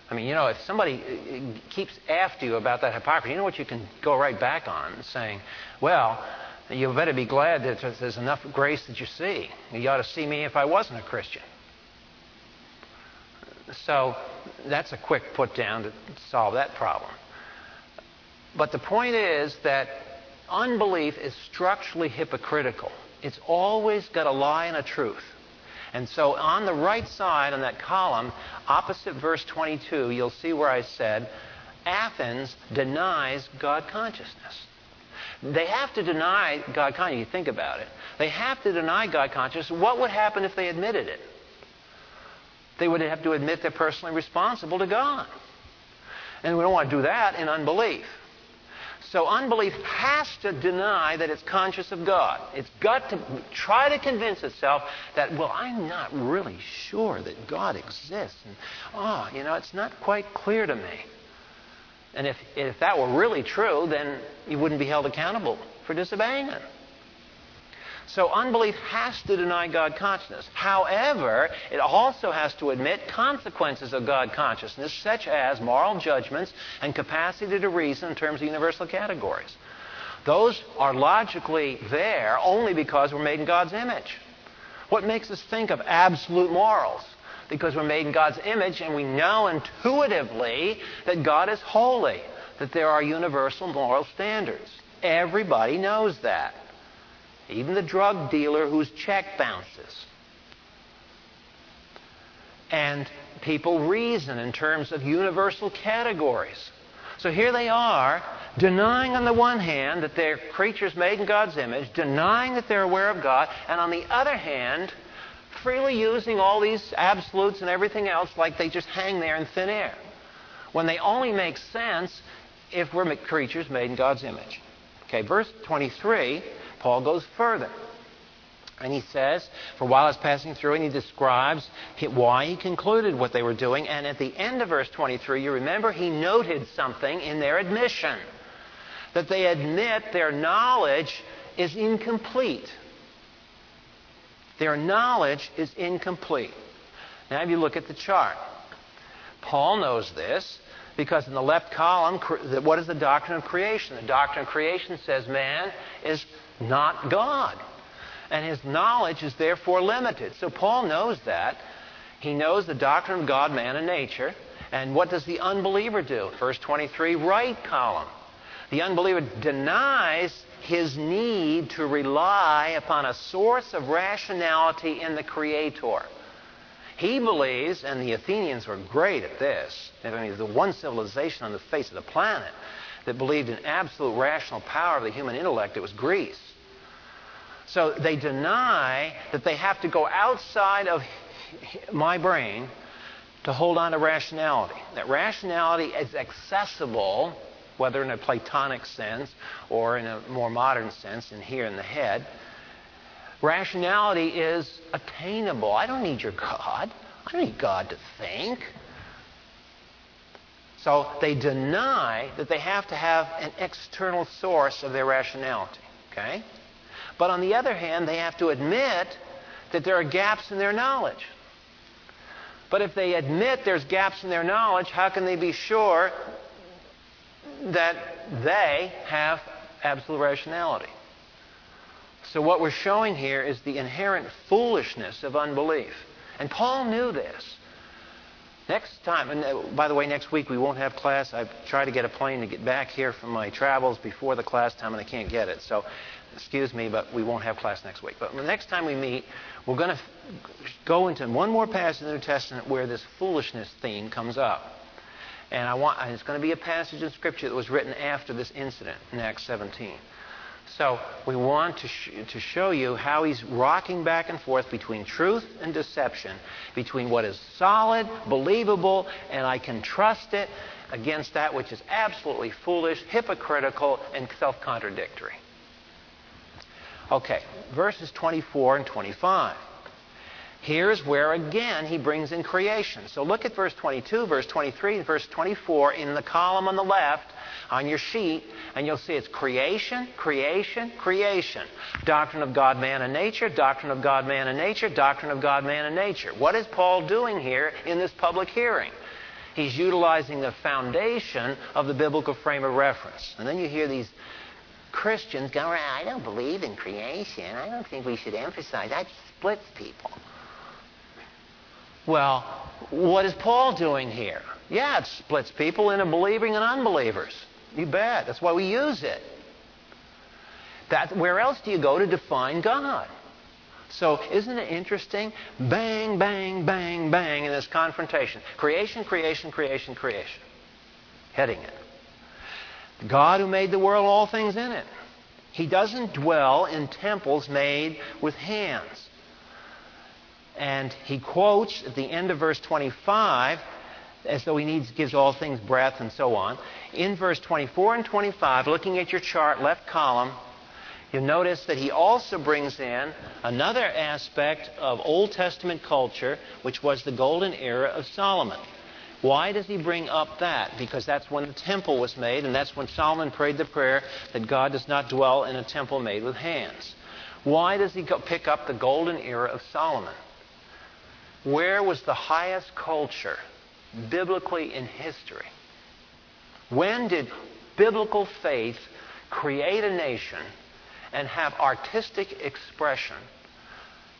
I mean, you know, if somebody uh, keeps after you about that hypocrisy, you know what you can go right back on, saying, well, you better be glad that there's enough grace that you see. You ought to see me if I wasn't a Christian. So that's a quick put down to solve that problem. But the point is that unbelief is structurally hypocritical. It's always got a lie and a truth. And so on the right side on that column, opposite verse 22, you'll see where I said, Athens denies God consciousness. They have to deny God consciousness. You think about it. They have to deny God consciousness. What would happen if they admitted it? They would have to admit they're personally responsible to God. And we don't want to do that in unbelief. So unbelief has to deny that it's conscious of God. It's got to try to convince itself that, well, I'm not really sure that God exists. And, oh, you know, it's not quite clear to me. And if, if that were really true, then you wouldn't be held accountable for disobeying it. So unbelief has to deny God consciousness. However, it also has to admit consequences of God consciousness, such as moral judgments and capacity to reason in terms of universal categories. Those are logically there only because we're made in God's image. What makes us think of absolute morals? Because we're made in God's image and we know intuitively that God is holy, that there are universal moral standards. Everybody knows that even the drug dealer whose check bounces. And people reason in terms of universal categories. So here they are, denying on the one hand that they're creatures made in God's image, denying that they're aware of God, and on the other hand, freely using all these absolutes and everything else like they just hang there in thin air. When they only make sense if we're creatures made in God's image. Okay, verse 23 Paul goes further. And he says, for while it's passing through, and he describes why he concluded what they were doing. And at the end of verse 23, you remember he noted something in their admission that they admit their knowledge is incomplete. Their knowledge is incomplete. Now, if you look at the chart, Paul knows this because in the left column, what is the doctrine of creation? The doctrine of creation says man is not God. And his knowledge is therefore limited. So Paul knows that. He knows the doctrine of God, man, and nature. And what does the unbeliever do? Verse 23, right column. The unbeliever denies his need to rely upon a source of rationality in the Creator. He believes, and the Athenians were great at this. I mean, the one civilization on the face of the planet that believed in absolute rational power of the human intellect, it was Greece. So they deny that they have to go outside of my brain to hold on to rationality. That rationality is accessible, whether in a Platonic sense or in a more modern sense, in here in the head. Rationality is attainable. I don't need your God. I don't need God to think. So they deny that they have to have an external source of their rationality. Okay? But on the other hand, they have to admit that there are gaps in their knowledge. But if they admit there's gaps in their knowledge, how can they be sure that they have absolute rationality? So, what we're showing here is the inherent foolishness of unbelief. And Paul knew this. Next time, and uh, by the way, next week we won't have class. I've tried to get a plane to get back here from my travels before the class time, and I can't get it. So, excuse me, but we won't have class next week. But the next time we meet, we're going to go into one more passage in the New Testament where this foolishness theme comes up. And I want, it's going to be a passage in Scripture that was written after this incident in Acts 17. So we want to, sh- to show you how he's rocking back and forth between truth and deception, between what is solid, believable, and I can trust it, against that which is absolutely foolish, hypocritical, and self contradictory. Okay, verses 24 and 25. Here's where again he brings in creation. So look at verse 22, verse 23, and verse 24 in the column on the left on your sheet, and you'll see it's creation, creation, creation. Doctrine of God, man, and nature, doctrine of God, man, and nature, doctrine of God, man, and nature. What is Paul doing here in this public hearing? He's utilizing the foundation of the biblical frame of reference. And then you hear these Christians go around, I don't believe in creation. I don't think we should emphasize that splits people. Well, what is Paul doing here? Yeah, it splits people into believing and unbelievers. You bet. That's why we use it. That, where else do you go to define God? So, isn't it interesting? Bang, bang, bang, bang in this confrontation. Creation, creation, creation, creation. Heading it. God who made the world, all things in it. He doesn't dwell in temples made with hands. And he quotes at the end of verse 25, as though he needs, gives all things breath and so on. In verse 24 and 25, looking at your chart, left column, you'll notice that he also brings in another aspect of Old Testament culture, which was the golden era of Solomon. Why does he bring up that? Because that's when the temple was made, and that's when Solomon prayed the prayer that God does not dwell in a temple made with hands. Why does he pick up the golden era of Solomon? Where was the highest culture biblically in history? When did biblical faith create a nation and have artistic expression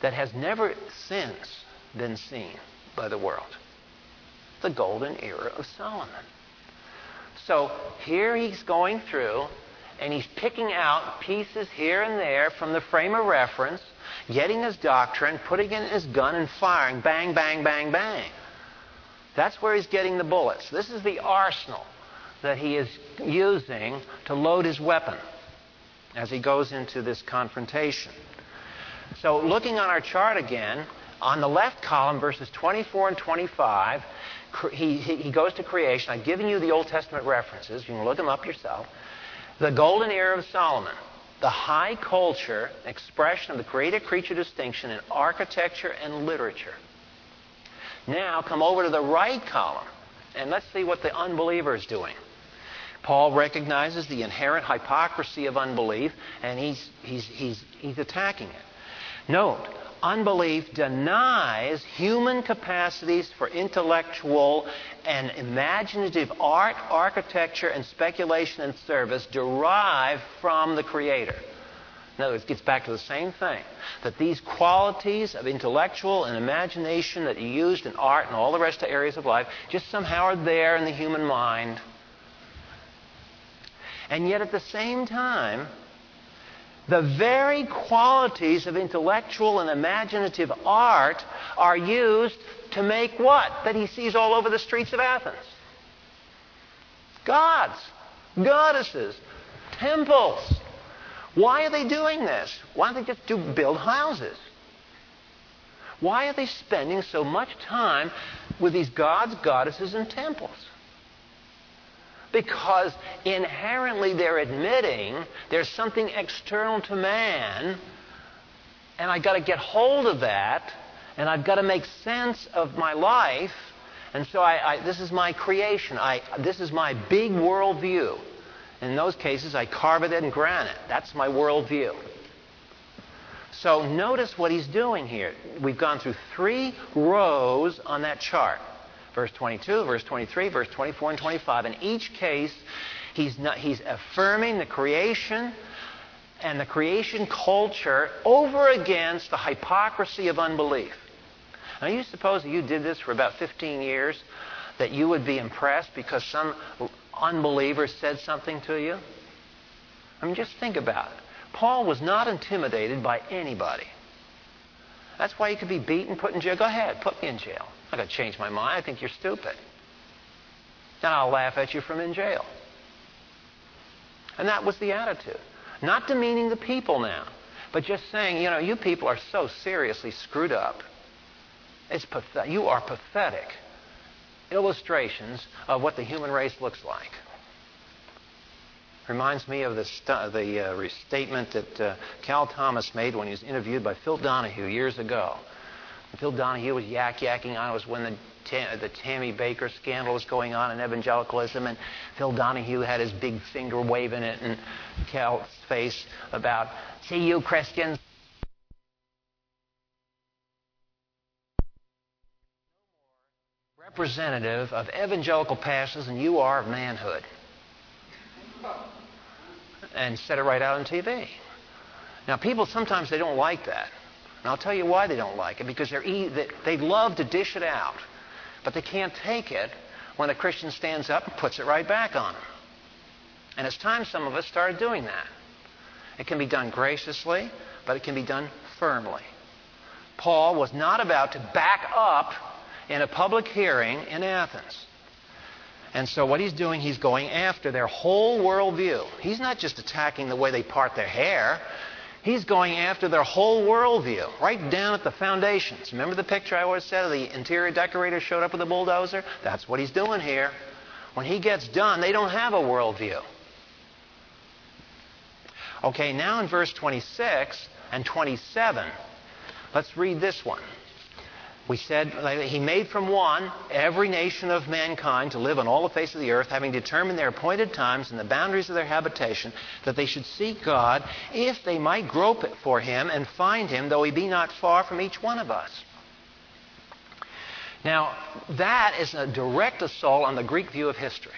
that has never since been seen by the world? The golden era of Solomon. So here he's going through and he's picking out pieces here and there from the frame of reference getting his doctrine, putting in his gun, and firing bang, bang, bang, bang. That's where he's getting the bullets. This is the arsenal that he is using to load his weapon as he goes into this confrontation. So, looking on our chart again, on the left column, verses 24 and 25, he, he goes to creation. I've given you the Old Testament references. You can look them up yourself. The golden era of Solomon the high culture expression of the creator creature distinction in architecture and literature. Now come over to the right column and let's see what the unbeliever is doing. Paul recognizes the inherent hypocrisy of unbelief and he's, he's, he's, he's attacking it. Note, unbelief denies human capacities for intellectual and imaginative art, architecture, and speculation and service derived from the Creator. In other words, it gets back to the same thing that these qualities of intellectual and imagination that are used in art and all the rest of areas of life just somehow are there in the human mind. And yet, at the same time, the very qualities of intellectual and imaginative art are used to make what? That he sees all over the streets of Athens. Gods, goddesses, temples. Why are they doing this? Why don't they just do build houses? Why are they spending so much time with these gods, goddesses, and temples? Because inherently they're admitting there's something external to man, and I've got to get hold of that, and I've got to make sense of my life, And so I, I, this is my creation. I, this is my big worldview. In those cases, I carve it in granite. That's my worldview. So notice what he's doing here. We've gone through three rows on that chart verse 22, verse 23, verse 24, and 25. In each case, he's, not, he's affirming the creation and the creation culture over against the hypocrisy of unbelief. Now, you suppose that you did this for about 15 years, that you would be impressed because some unbeliever said something to you? I mean, just think about it. Paul was not intimidated by anybody. That's why he could be beaten, put in jail. Go ahead, put me in jail. I'm not going to change my mind. I think you're stupid. Then I'll laugh at you from in jail. And that was the attitude. Not demeaning the people now, but just saying, you know, you people are so seriously screwed up. It's pathetic. You are pathetic illustrations of what the human race looks like. Reminds me of the, the uh, statement that uh, Cal Thomas made when he was interviewed by Phil Donahue years ago. Phil Donahue was yak yakking on. It was when the, the Tammy Bakker scandal was going on in evangelicalism, and Phil Donahue had his big finger waving it in Cal's face about, see you Christians. Representative of evangelical pastors, and you are of manhood. And said it right out on TV. Now, people sometimes they don't like that. And I'll tell you why they don't like it because they love to dish it out, but they can't take it when a Christian stands up and puts it right back on them. And it's time some of us started doing that. It can be done graciously, but it can be done firmly. Paul was not about to back up in a public hearing in Athens. And so what he's doing, he's going after their whole worldview. He's not just attacking the way they part their hair. He's going after their whole worldview, right down at the foundations. Remember the picture I always said of the interior decorator showed up with a bulldozer? That's what he's doing here. When he gets done, they don't have a worldview. Okay, now in verse 26 and 27, let's read this one. We said he made from one every nation of mankind to live on all the face of the earth, having determined their appointed times and the boundaries of their habitation, that they should seek God, if they might grope for him and find him, though he be not far from each one of us. Now, that is a direct assault on the Greek view of history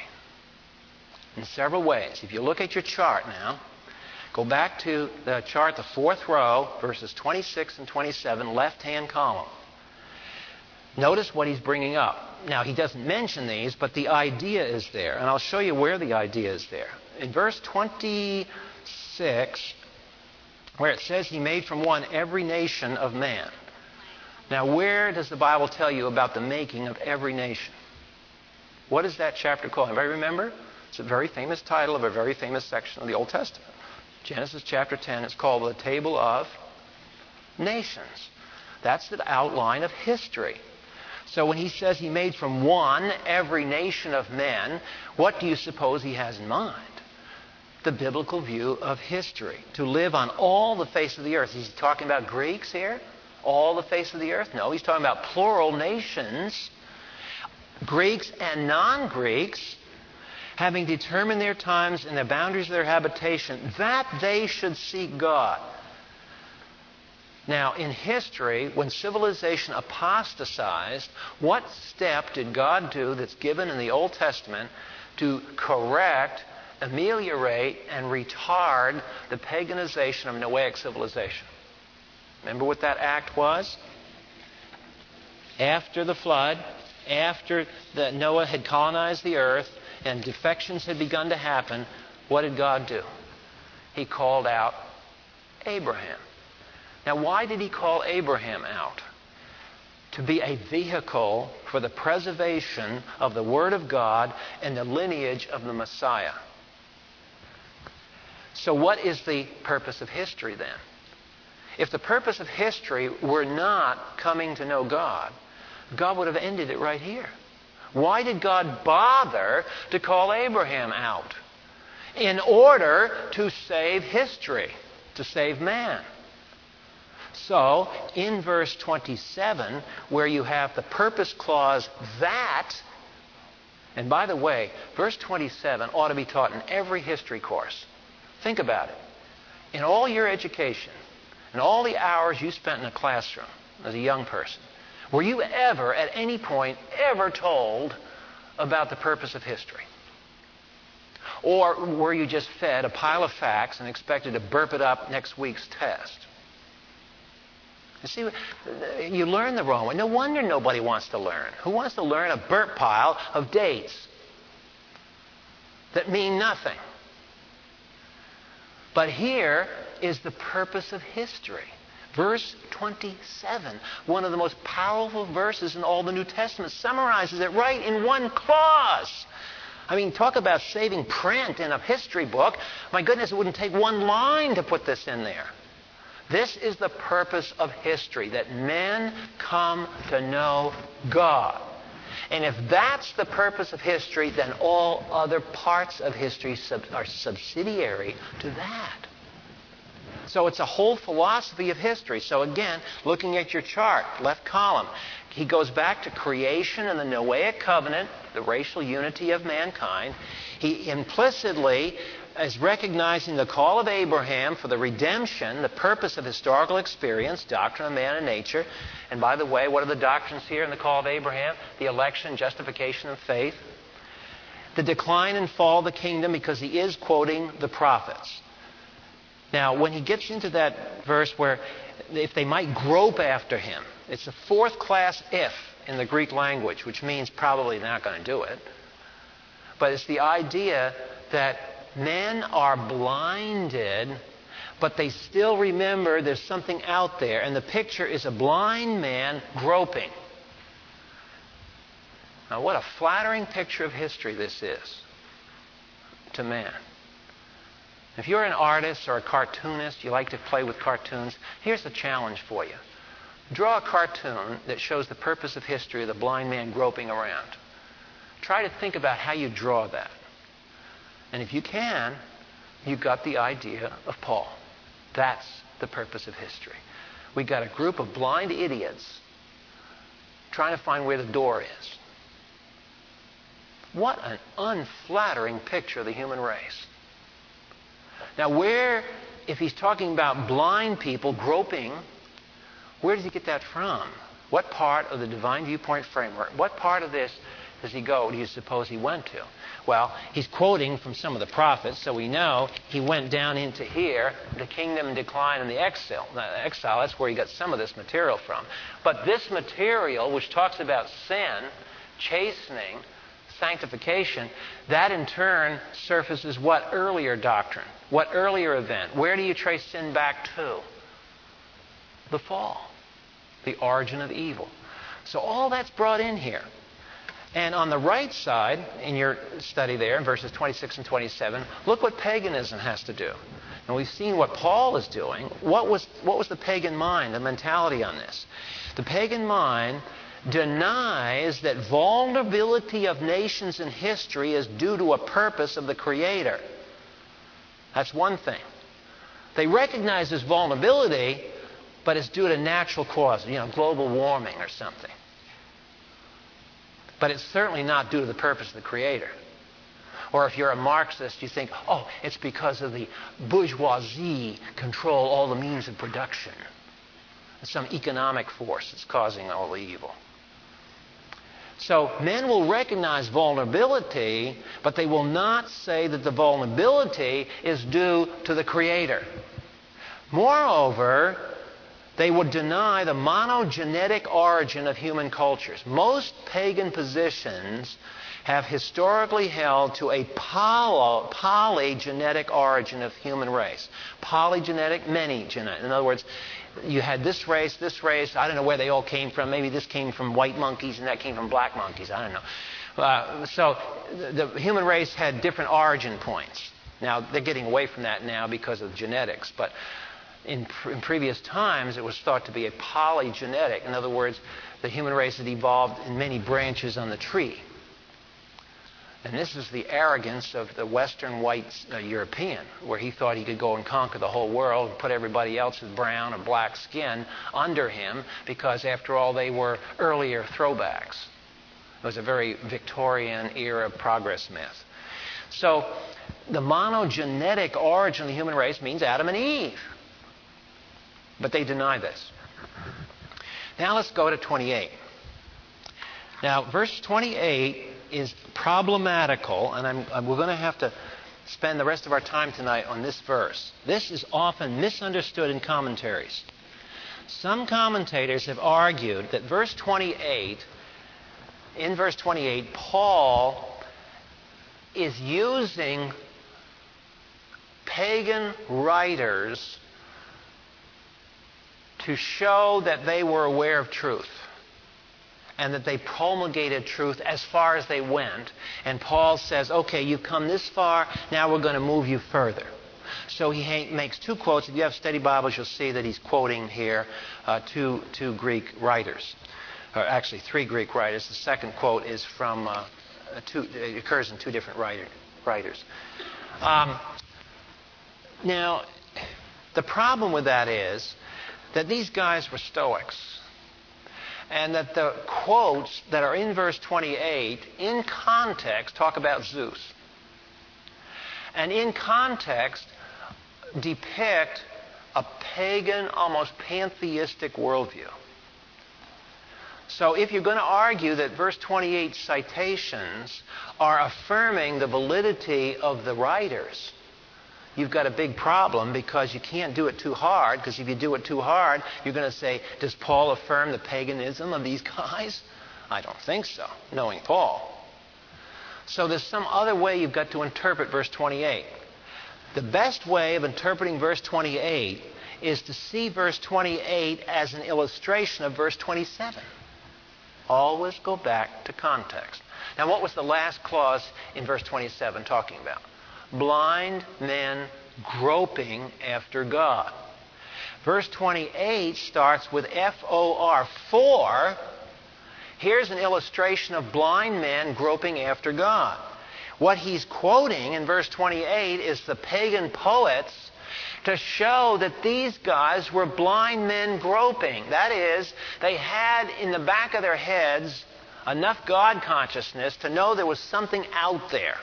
in several ways. If you look at your chart now, go back to the chart, the fourth row, verses 26 and 27, left hand column. Notice what he's bringing up. Now, he doesn't mention these, but the idea is there. And I'll show you where the idea is there. In verse 26, where it says he made from one every nation of man. Now, where does the Bible tell you about the making of every nation? What is that chapter called? Anybody remember? It's a very famous title of a very famous section of the Old Testament. Genesis chapter 10. It's called the Table of Nations. That's the outline of history. So when he says he made from one every nation of men, what do you suppose he has in mind? The biblical view of history. To live on all the face of the earth. He's talking about Greeks here? All the face of the earth? No, he's talking about plural nations. Greeks and non Greeks, having determined their times and the boundaries of their habitation, that they should seek God. Now, in history, when civilization apostatized, what step did God do that's given in the Old Testament to correct, ameliorate, and retard the paganization of Noahic civilization? Remember what that act was? After the flood, after the Noah had colonized the earth and defections had begun to happen, what did God do? He called out Abraham. Now, why did he call Abraham out? To be a vehicle for the preservation of the Word of God and the lineage of the Messiah. So, what is the purpose of history then? If the purpose of history were not coming to know God, God would have ended it right here. Why did God bother to call Abraham out? In order to save history, to save man. So, in verse 27, where you have the purpose clause that, and by the way, verse 27 ought to be taught in every history course. Think about it. In all your education, in all the hours you spent in a classroom as a young person, were you ever, at any point, ever told about the purpose of history? Or were you just fed a pile of facts and expected to burp it up next week's test? You see, you learn the wrong way. No wonder nobody wants to learn. Who wants to learn a burp pile of dates that mean nothing? But here is the purpose of history. Verse 27, one of the most powerful verses in all the New Testament, summarizes it right in one clause. I mean, talk about saving print in a history book. My goodness, it wouldn't take one line to put this in there. This is the purpose of history that men come to know God. And if that's the purpose of history, then all other parts of history sub- are subsidiary to that. So it's a whole philosophy of history. So again, looking at your chart, left column, he goes back to creation and the Noahic covenant, the racial unity of mankind. He implicitly is recognizing the call of Abraham for the redemption, the purpose of historical experience, doctrine of man and nature. And by the way, what are the doctrines here in the call of Abraham? The election, justification, and faith. The decline and fall of the kingdom, because he is quoting the prophets. Now, when he gets into that verse where if they might grope after him, it's a fourth class if in the Greek language, which means probably not going to do it. But it's the idea that men are blinded, but they still remember there's something out there. And the picture is a blind man groping. Now, what a flattering picture of history this is to man. If you're an artist or a cartoonist, you like to play with cartoons, here's a challenge for you. Draw a cartoon that shows the purpose of history of the blind man groping around. Try to think about how you draw that. And if you can, you've got the idea of Paul. That's the purpose of history. We got a group of blind idiots trying to find where the door is. What an unflattering picture of the human race. Now, where, if he's talking about blind people groping, where does he get that from? What part of the divine viewpoint framework, what part of this does he go, do you suppose he went to? Well, he's quoting from some of the prophets, so we know he went down into here, the kingdom decline and the exile. The exile, that's where he got some of this material from. But this material, which talks about sin, chastening, sanctification, that in turn surfaces what earlier doctrine? What earlier event? Where do you trace sin back to? The fall, the origin of evil. So all that's brought in here. And on the right side, in your study there, in verses 26 and 27, look what paganism has to do. And we've seen what Paul is doing. What was, what was the pagan mind, the mentality on this? The pagan mind denies that vulnerability of nations in history is due to a purpose of the Creator. That's one thing. They recognize this vulnerability, but it's due to natural causes, you know, global warming or something. But it's certainly not due to the purpose of the Creator. Or if you're a Marxist, you think, oh, it's because of the bourgeoisie control all the means of production. It's some economic force that's causing all the evil. So men will recognize vulnerability, but they will not say that the vulnerability is due to the Creator. Moreover, they would deny the monogenetic origin of human cultures. Most pagan positions have historically held to a poly, polygenetic origin of human race. Polygenetic, many genetic. In other words, you had this race, this race. I don't know where they all came from. Maybe this came from white monkeys and that came from black monkeys. I don't know. Uh, so the human race had different origin points. Now they're getting away from that now because of genetics, but in, pr- in previous times, it was thought to be a polygenetic. In other words, the human race had evolved in many branches on the tree. And this is the arrogance of the Western white uh, European, where he thought he could go and conquer the whole world and put everybody else's brown or black skin under him because, after all, they were earlier throwbacks. It was a very Victorian era progress myth. So, the monogenetic origin of the human race means Adam and Eve. But they deny this. Now let's go to 28. Now, verse 28 is problematical, and I'm, I'm, we're going to have to spend the rest of our time tonight on this verse. This is often misunderstood in commentaries. Some commentators have argued that verse 28, in verse 28, Paul is using pagan writers to show that they were aware of truth and that they promulgated truth as far as they went. And Paul says, okay, you've come this far, now we're going to move you further. So he makes two quotes. If you have study Bibles, you'll see that he's quoting here uh, two, two Greek writers, or actually three Greek writers. The second quote is from uh, two, it occurs in two different writer, writers. Um, now, the problem with that is that these guys were Stoics and that the quotes that are in verse 28 in context talk about Zeus. And in context depict a pagan, almost pantheistic worldview. So if you're going to argue that verse 28 citations are affirming the validity of the writers, you've got a big problem because you can't do it too hard, because if you do it too hard, you're going to say, Does Paul affirm the paganism of these guys? (laughs) I don't think so, knowing Paul. So there's some other way you've got to interpret verse 28. The best way of interpreting verse 28 is to see verse 28 as an illustration of verse 27. Always go back to context. Now, what was the last clause in verse 27 talking about? Blind men groping after God. Verse 28 starts with F O R, for. Here's an illustration of blind men groping after God. What he's quoting in verse 28 is the pagan poets to show that these guys were blind men groping. That is, they had in the back of their heads enough God consciousness to know there was something out there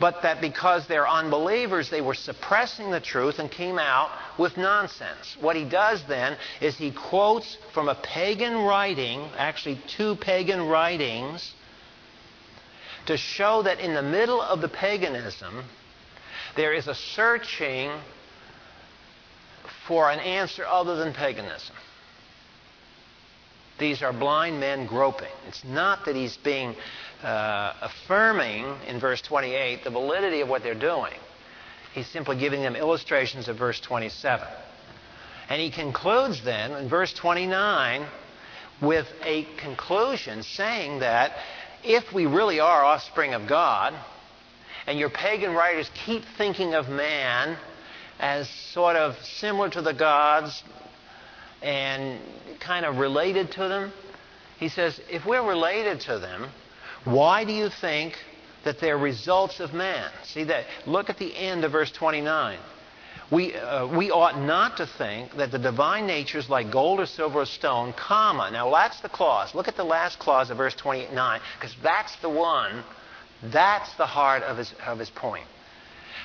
but that because they're unbelievers, they were suppressing the truth and came out with nonsense. What he does then is he quotes from a pagan writing, actually two pagan writings, to show that in the middle of the paganism, there is a searching for an answer other than paganism. These are blind men groping. It's not that he's being uh, affirming in verse 28 the validity of what they're doing. He's simply giving them illustrations of verse 27. And he concludes then in verse 29 with a conclusion saying that if we really are offspring of God, and your pagan writers keep thinking of man as sort of similar to the gods and kind of related to them, he says, if we're related to them, why do you think that they're results of man? See that? Look at the end of verse 29. We, uh, we ought not to think that the divine nature is like gold or silver or stone, comma. Now that's the clause. Look at the last clause of verse 29, because that's the one, that's the heart of his, of his point.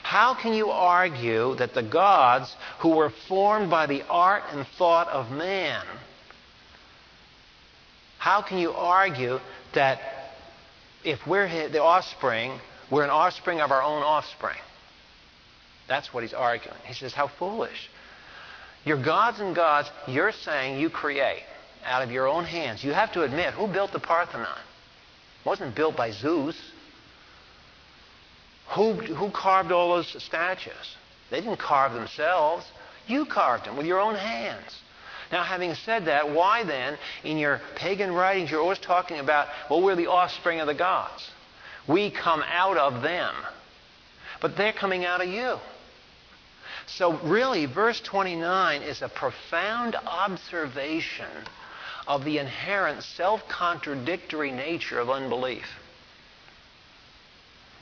How can you argue that the gods who were formed by the art and thought of man, how can you argue that if we're the offspring, we're an offspring of our own offspring. That's what he's arguing. He says, How foolish. You're gods and gods, you're saying you create out of your own hands. You have to admit, who built the Parthenon? It wasn't built by Zeus. Who, who carved all those statues? They didn't carve themselves. You carved them with your own hands. Now, having said that, why then, in your pagan writings, you're always talking about, well, we're the offspring of the gods. We come out of them. But they're coming out of you. So, really, verse 29 is a profound observation of the inherent self contradictory nature of unbelief.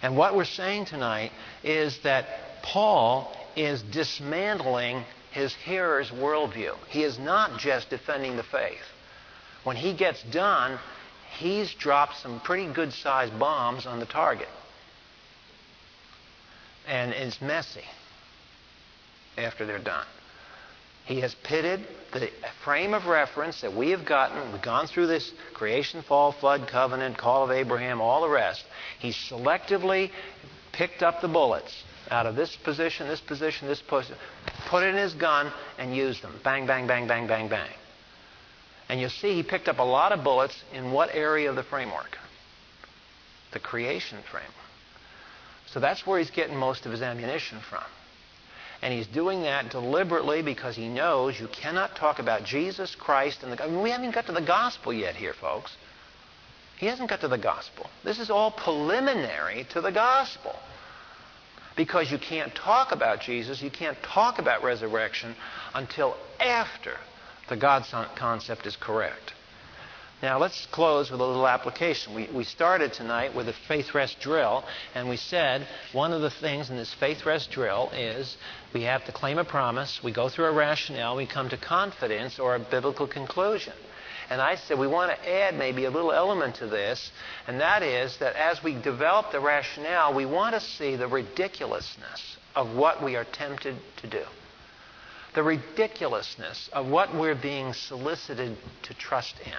And what we're saying tonight is that Paul is dismantling his hearer's worldview. He is not just defending the faith. When he gets done, he's dropped some pretty good sized bombs on the target. And it's messy after they're done. He has pitted the frame of reference that we have gotten. We've gone through this creation, fall, flood, covenant, call of Abraham, all the rest. He's selectively picked up the bullets out of this position, this position, this position, put it in his gun, and used them. Bang, bang, bang, bang, bang, bang. And you'll see he picked up a lot of bullets in what area of the framework? The creation framework. So that's where he's getting most of his ammunition from. And he's doing that deliberately because he knows you cannot talk about Jesus Christ and the. I mean, we haven't got to the gospel yet here, folks. He hasn't got to the gospel. This is all preliminary to the gospel. Because you can't talk about Jesus, you can't talk about resurrection until after the God concept is correct. Now, let's close with a little application. We, we started tonight with a faith rest drill, and we said one of the things in this faith rest drill is we have to claim a promise, we go through a rationale, we come to confidence or a biblical conclusion. And I said we want to add maybe a little element to this, and that is that as we develop the rationale, we want to see the ridiculousness of what we are tempted to do. The ridiculousness of what we're being solicited to trust in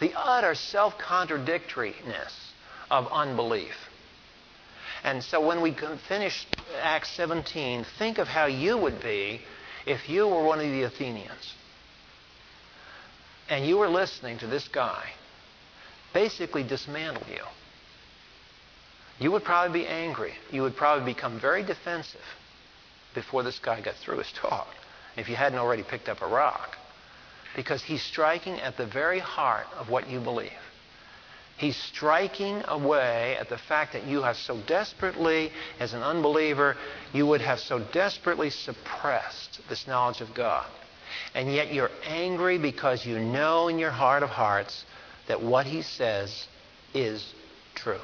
the utter self contradictoriness of unbelief. And so when we finish Acts 17, think of how you would be if you were one of the Athenians and you were listening to this guy basically dismantle you. You would probably be angry. You would probably become very defensive before this guy got through his talk, if you hadn't already picked up a rock because he's striking at the very heart of what you believe. He's striking away at the fact that you have so desperately, as an unbeliever, you would have so desperately suppressed this knowledge of God. And yet you're angry because you know in your heart of hearts that what he says is true.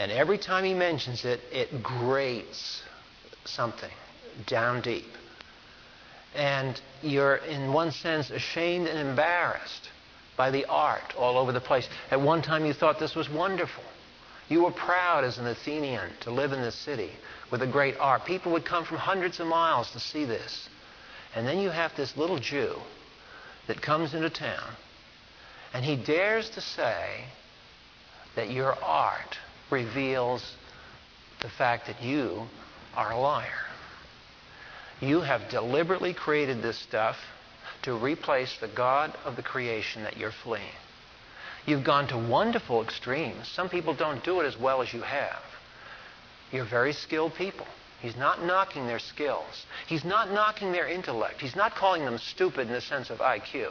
And every time he mentions it, it grates something down deep and you're, in one sense, ashamed and embarrassed by the art all over the place. At one time, you thought this was wonderful. You were proud as an Athenian to live in this city with a great art. People would come from hundreds of miles to see this. And then you have this little Jew that comes into town, and he dares to say that your art reveals the fact that you are a liar. You have deliberately created this stuff to replace the God of the creation that you're fleeing. You've gone to wonderful extremes. Some people don't do it as well as you have. You're very skilled people. He's not knocking their skills. He's not knocking their intellect. He's not calling them stupid in the sense of IQ.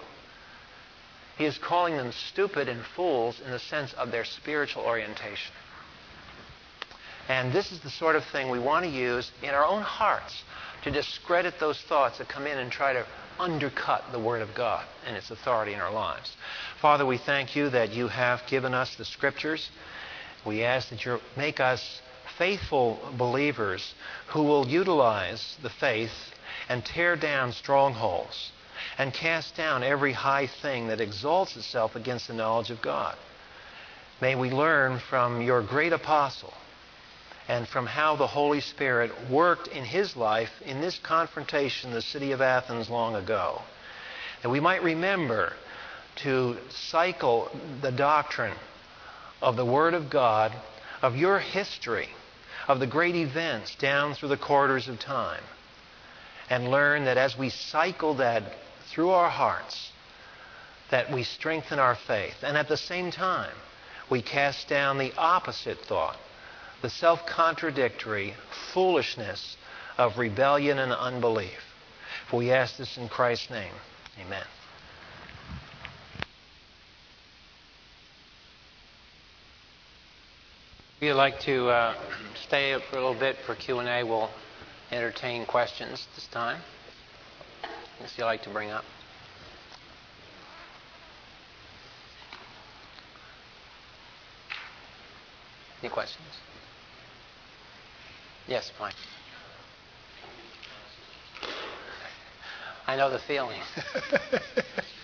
He is calling them stupid and fools in the sense of their spiritual orientation. And this is the sort of thing we want to use in our own hearts to discredit those thoughts that come in and try to undercut the Word of God and its authority in our lives. Father, we thank you that you have given us the Scriptures. We ask that you make us faithful believers who will utilize the faith and tear down strongholds and cast down every high thing that exalts itself against the knowledge of God. May we learn from your great apostle and from how the Holy Spirit worked in his life in this confrontation the city of Athens long ago. That we might remember to cycle the doctrine of the Word of God, of your history, of the great events down through the corridors of time, and learn that as we cycle that through our hearts, that we strengthen our faith. And at the same time, we cast down the opposite thought the self contradictory foolishness of rebellion and unbelief. For we ask this in Christ's name. Amen. If you'd like to uh, stay for a little bit for Q&A, we'll entertain questions this time. If you'd like to bring up. Any questions? Yes, fine. I know the feeling. (laughs)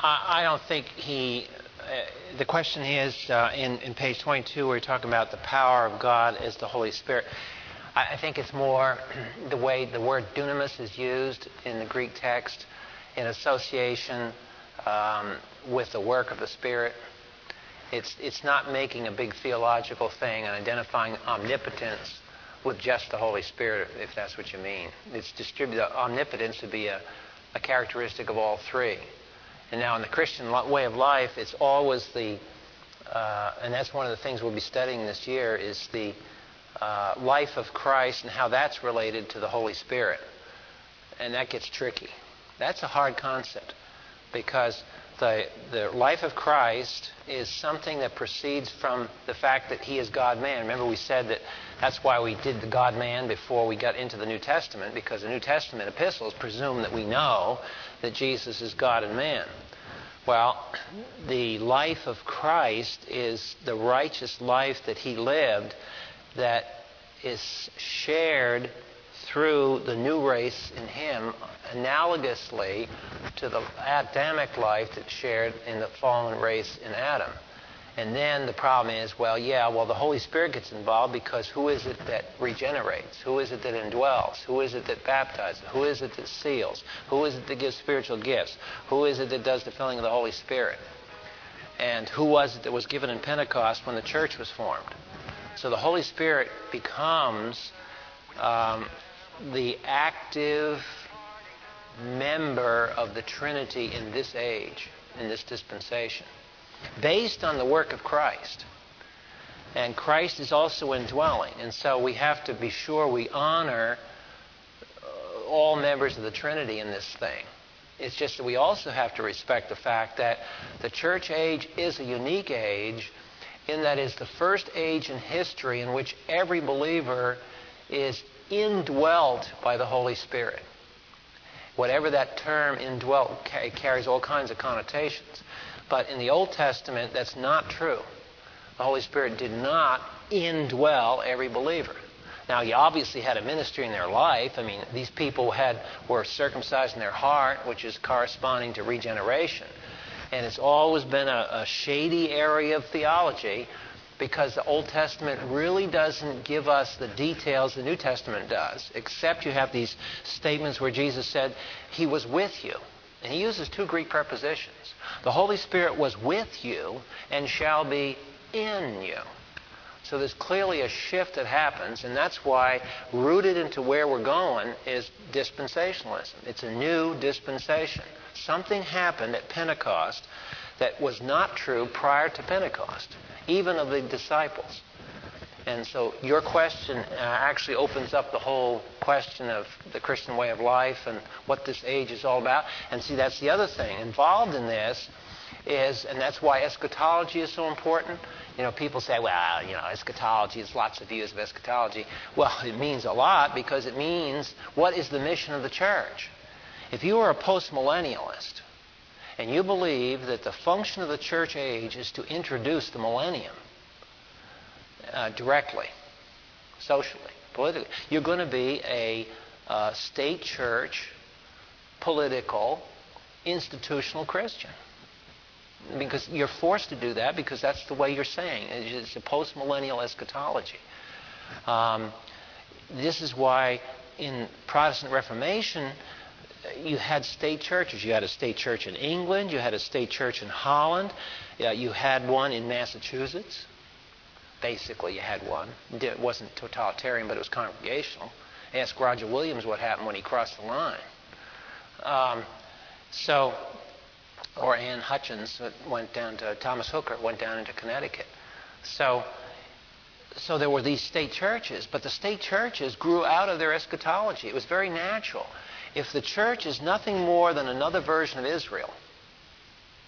I don't think he. Uh, the question is uh, in, in page 22, where you're talking about the power of God as the Holy Spirit. I, I think it's more (clears throat) the way the word dunamis is used in the Greek text in association um, with the work of the Spirit. It's, it's not making a big theological thing and identifying omnipotence with just the Holy Spirit, if that's what you mean. It's distributed. Omnipotence would be a, a characteristic of all three. And now in the Christian way of life, it's always the, uh, and that's one of the things we'll be studying this year, is the uh, life of Christ and how that's related to the Holy Spirit. And that gets tricky. That's a hard concept because the, the life of Christ is something that proceeds from the fact that he is God man. Remember, we said that that's why we did the God man before we got into the New Testament, because the New Testament epistles presume that we know that Jesus is God and man. Well, the life of Christ is the righteous life that he lived that is shared through the new race in him, analogously to the Adamic life that's shared in the fallen race in Adam. And then the problem is, well, yeah, well, the Holy Spirit gets involved because who is it that regenerates? Who is it that indwells? Who is it that baptizes? Who is it that seals? Who is it that gives spiritual gifts? Who is it that does the filling of the Holy Spirit? And who was it that was given in Pentecost when the church was formed? So the Holy Spirit becomes um, the active member of the Trinity in this age, in this dispensation based on the work of Christ. And Christ is also indwelling. And so we have to be sure we honor uh, all members of the Trinity in this thing. It's just that we also have to respect the fact that the church age is a unique age in that it's the first age in history in which every believer is indwelt by the Holy Spirit. Whatever that term indwelt carries all kinds of connotations. But in the Old Testament, that's not true. The Holy Spirit did not indwell every believer. Now, he obviously had a ministry in their life. I mean, these people had were circumcised in their heart, which is corresponding to regeneration. And it's always been a, a shady area of theology because the Old Testament really doesn't give us the details the New Testament does, except you have these statements where Jesus said, He was with you. And he uses two Greek prepositions. The Holy Spirit was with you and shall be in you. So there's clearly a shift that happens, and that's why rooted into where we're going is dispensationalism. It's a new dispensation. Something happened at Pentecost that was not true prior to Pentecost, even of the disciples. And so your question uh, actually opens up the whole question of the Christian way of life and what this age is all about. And see, that's the other thing. Involved in this is, and that's why eschatology is so important. You know, people say, well, you know, eschatology, there's lots of views of eschatology. Well, it means a lot because it means what is the mission of the church? If you are a postmillennialist and you believe that the function of the church age is to introduce the millennium, uh, directly, socially, politically. You're going to be a uh, state church, political, institutional Christian. Because you're forced to do that because that's the way you're saying. It's a post-millennial eschatology. Um, this is why in Protestant Reformation, you had state churches. You had a state church in England. You had a state church in Holland. you had one in Massachusetts basically you had one. It wasn't totalitarian, but it was congregational. Ask Roger Williams what happened when he crossed the line. Um, so or Anne Hutchins went down to Thomas Hooker went down into Connecticut. So so there were these state churches, but the state churches grew out of their eschatology. It was very natural. If the church is nothing more than another version of Israel,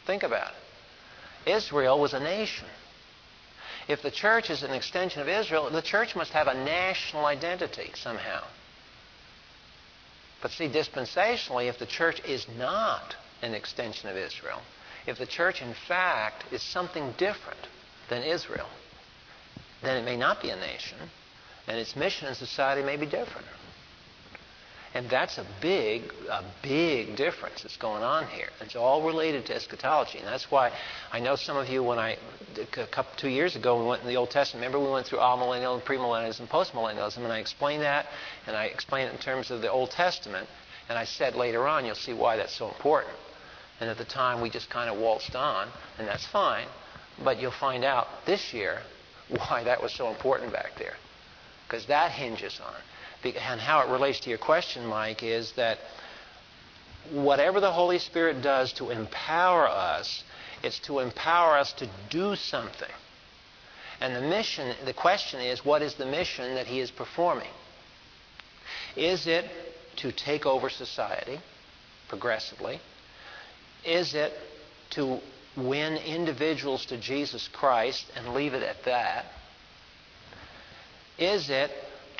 think about it. Israel was a nation. If the church is an extension of Israel, the church must have a national identity somehow. But see, dispensationally, if the church is not an extension of Israel, if the church, in fact, is something different than Israel, then it may not be a nation, and its mission and society may be different. And that's a big, a big difference that's going on here. It's all related to eschatology. And that's why I know some of you, when I, a couple, two years ago, we went in the Old Testament. Remember, we went through amillennial and premillennialism and postmillennialism, and I explained that, and I explained it in terms of the Old Testament. And I said later on, you'll see why that's so important. And at the time, we just kind of waltzed on, and that's fine. But you'll find out this year (laughs) why that was so important back there. Because that hinges on it. And how it relates to your question, Mike, is that whatever the Holy Spirit does to empower us, it's to empower us to do something. And the mission, the question is, what is the mission that He is performing? Is it to take over society progressively? Is it to win individuals to Jesus Christ and leave it at that? Is it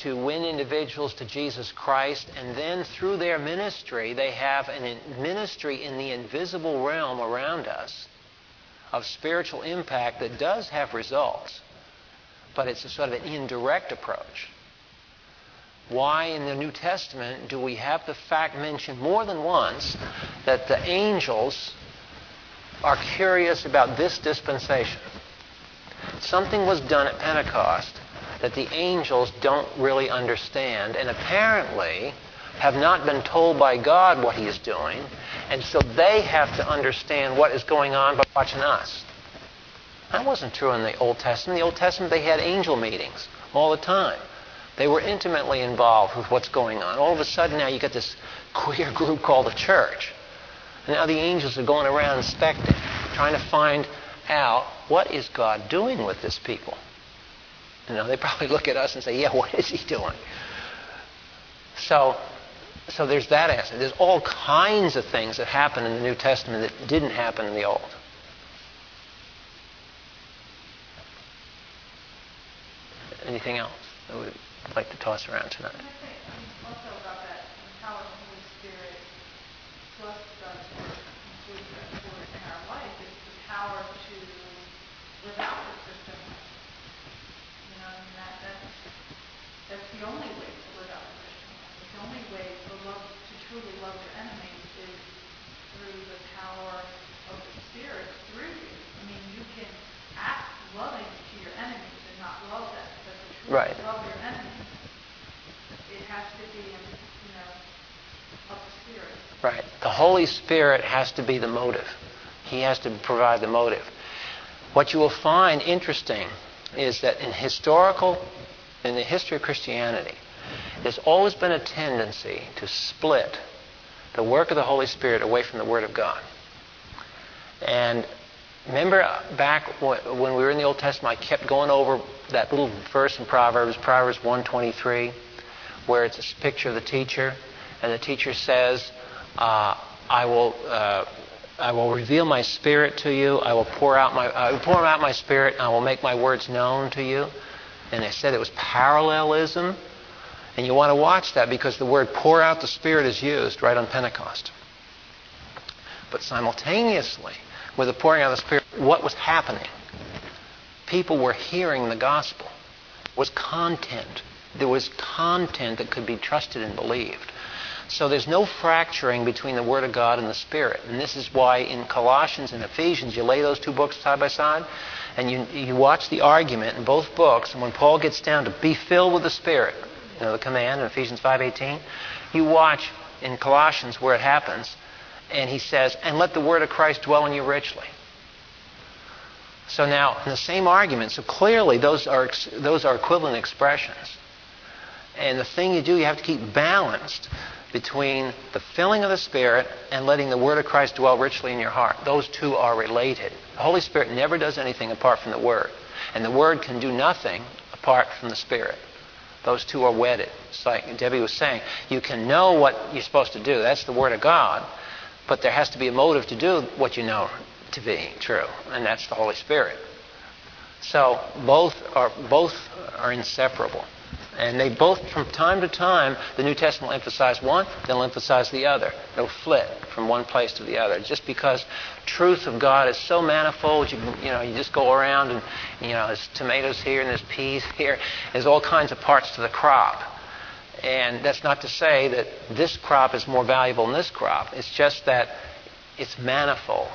to win individuals to Jesus Christ and then through their ministry they have a ministry in the invisible realm around us of spiritual impact that does have results, but it's a sort of an indirect approach. Why in the New Testament do we have the fact mentioned more than once that the angels are curious about this dispensation. Something was done at Pentecost that the angels don't really understand, and apparently have not been told by God what He is doing, and so they have to understand what is going on by watching us. That wasn't true in the Old Testament. In the Old Testament, they had angel meetings all the time. They were intimately involved with what's going on. All of a sudden, now you get this queer (laughs) group called the church. And now the angels are going around inspecting, trying to find out what is God doing with this people. You know, they probably look at us and say, "Yeah, (laughs) what is He doing?" So, so there's that aspect. There's all kinds of things that happen in the New Testament that didn't happen in the Old. Anything else that we'd like to toss around tonight? Right. Love your enemies. It has to be, you know, of the Spirit. Right. The Holy Spirit has to be the motive. He has to provide the motive. What you will find interesting is that in historical, in the history of Christianity, there's always been a tendency to split the work of the Holy Spirit away from the Word of God. And remember back when we were in the Old Testament, I kept going over that little verse in Proverbs, Proverbs 123, where it's a picture of the teacher, and the teacher says, uh, "I will." Uh, I will reveal my spirit to you. I will pour out my I will pour out my spirit. And I will make my words known to you. And they said it was parallelism. And you want to watch that because the word pour out the spirit is used right on Pentecost. But simultaneously with the pouring out of the spirit, what was happening? people were hearing the gospel was content. There was content that could be trusted and believed. So there's no fracturing between the Word of God and the Spirit. And this is why in Colossians and Ephesians you lay those two books side by side and you, you watch the argument in both books. And when Paul gets down to be filled with the Spirit, you know, the command in Ephesians 5.18, you watch in Colossians where it happens and he says, and let the Word of Christ dwell in you richly. So now, in the same argument, so clearly those are, those are equivalent expressions. And the thing you do, you have to keep balanced between the filling of the Spirit and letting the Word of Christ dwell richly in your heart. Those two are related. The Holy Spirit never does anything apart from the Word, and the Word can do nothing apart from the Spirit. Those two are wedded. It's like Debbie was saying, you can know what you're supposed to do. That's the Word of God. But there has to be a motive to do what you know to be true, and that's the Holy Spirit. So both are both are inseparable. And they both, from time to time, the New Testament will emphasize one, they'll emphasize the other. They'll flit from one place to the other. Just because truth of God is so manifold, you, you know, you just go around and, you know, there's tomatoes here and there's peas here. There's all kinds of parts to the crop. And that's not to say that this crop is more valuable than this crop. It's just that it's manifold.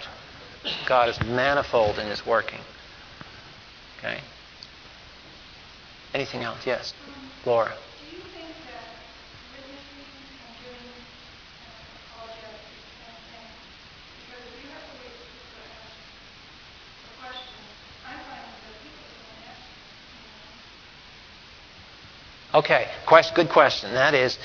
God is manifold in His working. Okay? Anything else? Yes. Laura. Do you think that witnessing and doing apologetics is the same thing? Because if you have to wait for people to ask a question, I'm finding that people don't ask. Okay, good question. That is,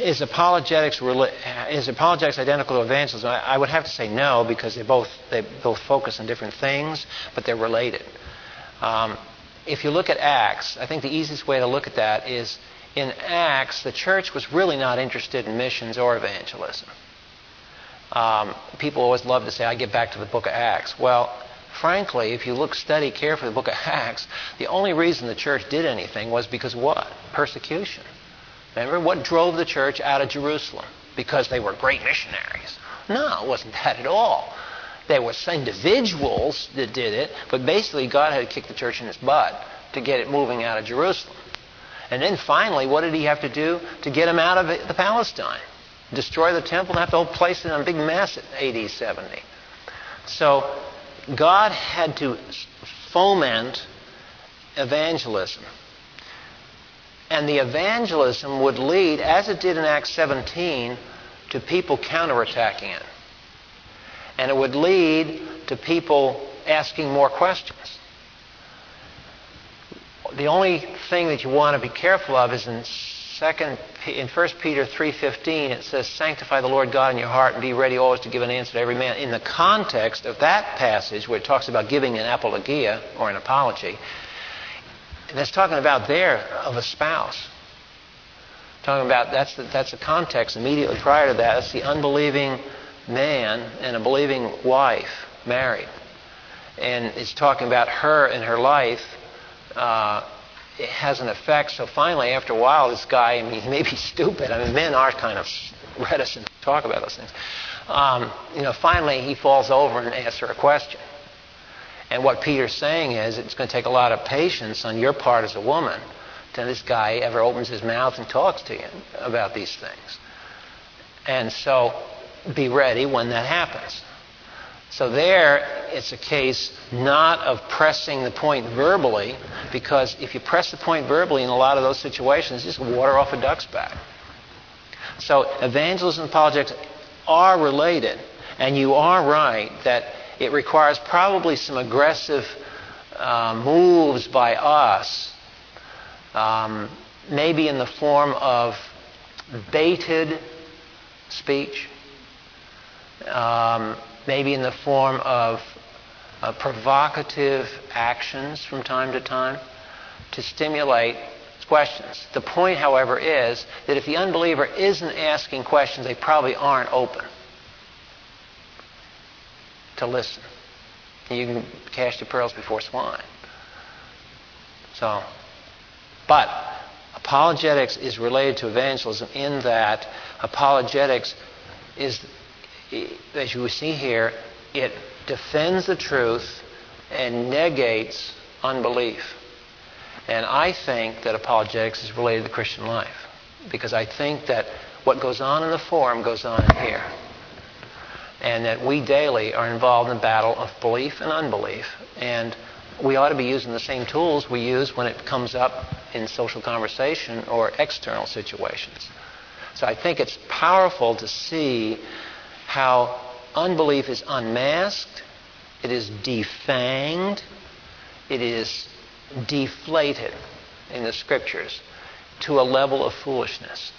is apologetics is apologetics identical to evangelism? I, I would have to say no because they both they both focus on different things, but they're related. Um, if you look at Acts, I think the easiest way to look at that is in Acts, the church was really not interested in missions or evangelism. Um, people always love to say, I get back to the book of Acts. Well, frankly, if you look, study carefully the book of Acts, the only reason the church did anything was because what? Persecution. Remember, what drove the church out of Jerusalem? Because they were great missionaries. No, it wasn't that at all. There were individuals that did it, but basically God had to kick the church in its butt to get it moving out of Jerusalem. And then finally, what did he have to do to get them out of the Palestine? Destroy the temple and have the whole place in a big mess at AD 70. So God had to foment evangelism. And the evangelism would lead, as it did in Acts 17, to people counterattacking it and it would lead to people asking more questions. The only thing that you want to be careful of is in second in 1 Peter 3:15 it says sanctify the Lord God in your heart and be ready always to give an answer to every man. In the context of that passage where it talks about giving an apologia or an apology, and it's talking about there of a spouse. Talking about that's the, that's the context immediately prior to that. It's the unbelieving man and a believing wife married. And it's talking about her and her life. Uh, it has an effect. So finally, after a while, this guy, I mean, he may be (laughs) stupid. I mean, men are kind of reticent to talk about those things. Um, you know, finally, he falls over and asks her a question. And what Peter's saying is it's going to take a lot of patience on your part as a woman till this guy ever opens his mouth and talks to you about these things. And so be ready when that happens. So there, it's a case not of pressing the point verbally, because if you press the point verbally in a lot of those situations, it's just water off a duck's back. So evangelism and apologetics are related, and you are right that it requires probably some aggressive uh, moves by us, um, maybe in the form of baited speech um, maybe in the form of uh, provocative actions from time to time to stimulate questions. The point, however, is that if the unbeliever isn't asking questions, they probably aren't open to listen. You can cast your pearls before swine. So, but apologetics is related to evangelism in that apologetics is as you see here, it defends the truth and negates unbelief. And I think that apologetics is related to the Christian life because I think that what goes on in the forum goes on here. And that we daily are involved in the battle of belief and unbelief. And we ought to be using the same tools we use when it comes up in social conversation or external situations. So I think it's powerful to see how unbelief is unmasked, it is defanged, it is deflated in the scriptures to a level of foolishness.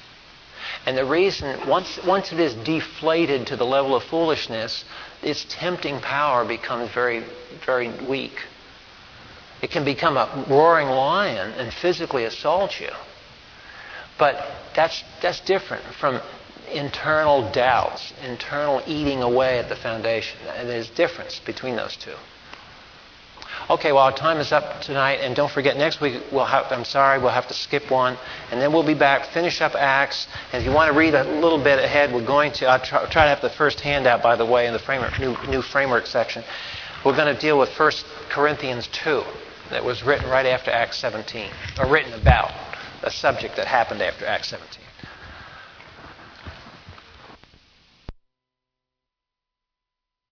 And the reason, once, once it is deflated to the level of foolishness, its tempting power becomes very, very weak. It can become a roaring lion and physically assault you. But that's, that's different from internal doubts, internal eating away at the foundation. And there's difference between those two. Okay, well, our time is up tonight, and don't forget, next week, we'll have, I'm sorry, we'll have to skip one, and then we'll be back, finish up Acts, and if you want to read a little bit ahead, we're going to, I'll try, try to have the first handout, by the way, in the framework, new, new framework section. We're going to deal with 1 Corinthians 2, that was written right after Acts 17, or written about a subject that happened after Acts 17.